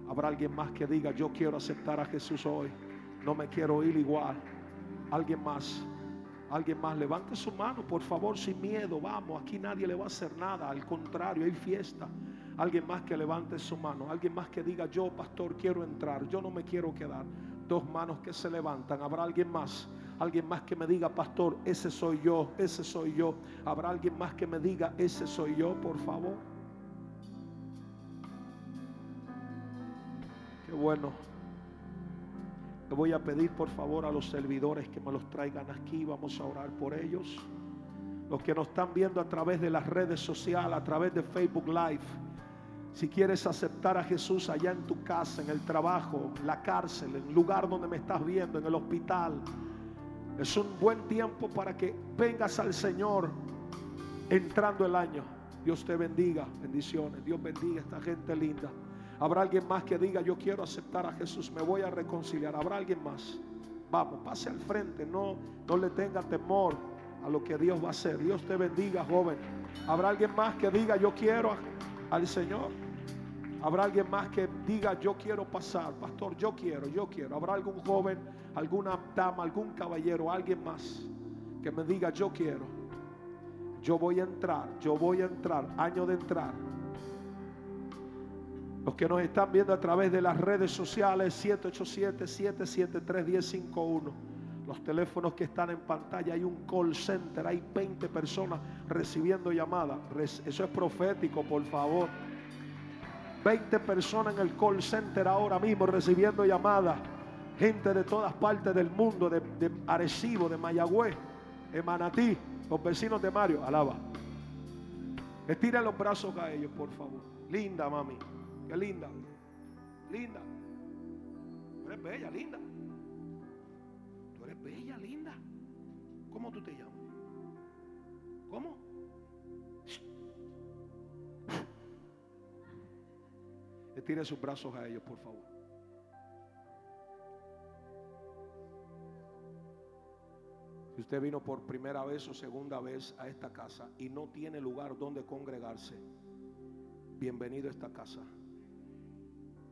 Habrá alguien más que diga, yo quiero aceptar a Jesús hoy. No me quiero ir igual. Alguien más. Alguien más, levante su mano, por favor, sin miedo. Vamos, aquí nadie le va a hacer nada. Al contrario, hay fiesta. Alguien más que levante su mano. Alguien más que diga, yo, pastor, quiero entrar. Yo no me quiero quedar. Dos manos que se levantan. Habrá alguien más. Alguien más que me diga, pastor, ese soy yo, ese soy yo. Habrá alguien más que me diga, ese soy yo, por favor. Qué bueno. Le voy a pedir por favor a los servidores que me los traigan aquí. Vamos a orar por ellos. Los que nos están viendo a través de las redes sociales, a través de Facebook Live. Si quieres aceptar a Jesús allá en tu casa, en el trabajo, en la cárcel, en el lugar donde me estás viendo, en el hospital, Es un buen tiempo para que vengas al Señor entrando el año. Dios te bendiga, bendiciones. Dios bendiga a esta gente linda. Habrá alguien más que diga, yo quiero aceptar a Jesús, me voy a reconciliar. Habrá alguien más. Vamos, pase al frente, no, no le tenga temor a lo que Dios va a hacer. Dios te bendiga, joven. Habrá alguien más que diga, yo quiero al Señor. Habrá alguien más que diga, yo quiero pasar, pastor, yo quiero, yo quiero. Habrá algún joven, alguna dama, algún caballero, alguien más que me diga, yo quiero. Yo voy a entrar, yo voy a entrar, año de entrar. Los que nos están viendo a través de las redes sociales, 787-773-1051. Los teléfonos que están en pantalla, hay un call center, hay 20 personas recibiendo llamadas. Eso es profético, por favor. 20 personas en el call center ahora mismo recibiendo llamadas. Gente de todas partes del mundo, de, Arecibo, de Mayagüez, de Manatí, los vecinos de Mario. Alaba. Estiren los brazos a ellos, por favor. Linda, mami. Qué linda. Linda. Tú eres bella, linda. Tú eres bella, linda. ¿Cómo tú te llamas? ¿Cómo? Estire sus brazos a ellos, por favor. Si usted vino por primera vez o segunda vez a esta casa y no tiene lugar donde congregarse, bienvenido a esta casa.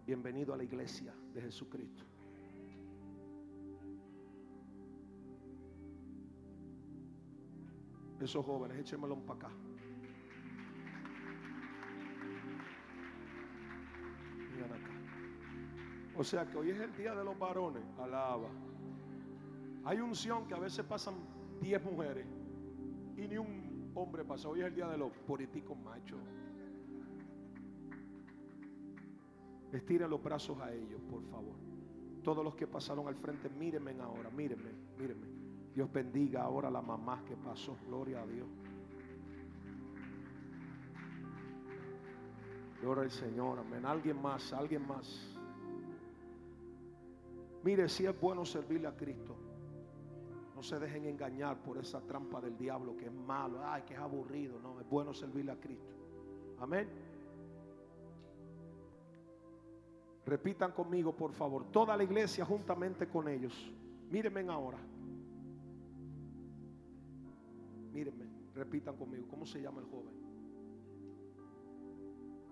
Bienvenido a la iglesia de Jesucristo. Esos jóvenes, échenmelo para acá. acá. O sea que hoy es el día de los varones. Alaba. Hay unción que a veces pasan 10 mujeres y ni un hombre pasa. Hoy es el día de los políticos machos. Estiren los brazos a ellos, por favor. Todos los que pasaron al frente, mírenme ahora, mírenme, mírenme. Dios bendiga ahora a la mamá que pasó. Gloria a Dios. Gloria al Señor, amén. Alguien más, alguien más. Mire, si es bueno servirle a Cristo. No se dejen engañar por esa trampa del diablo que es malo, ay, que es aburrido. No, es bueno servirle a Cristo. Amén. Repitan conmigo, por favor. Toda la iglesia juntamente con ellos. Mírenme ahora. Mírenme. Repitan conmigo. ¿Cómo se llama el joven?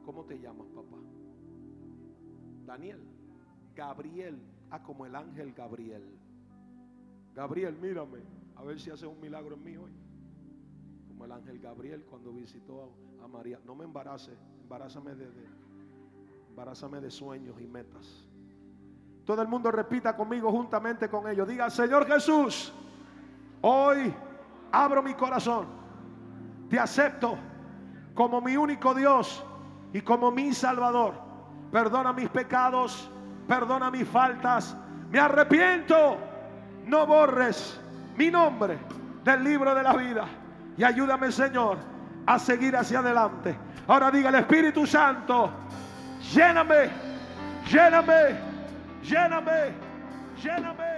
¿Cómo te llamas, papá? Daniel. Gabriel. Ah, como el ángel Gabriel. Gabriel, mírame. A ver si hace un milagro en mí hoy. Como el ángel Gabriel cuando visitó a, María. No me embarace. Embarázame desde Embarázame de sueños y metas. Todo el mundo repita conmigo juntamente con ellos. Diga, Señor Jesús, hoy abro mi corazón. Te acepto como mi único Dios y como mi Salvador. Perdona mis pecados, perdona mis faltas. Me arrepiento. No borres mi nombre del libro de la vida. Y ayúdame, Señor, a seguir hacia adelante. Ahora diga el Espíritu Santo Genome, genome, genome, genome.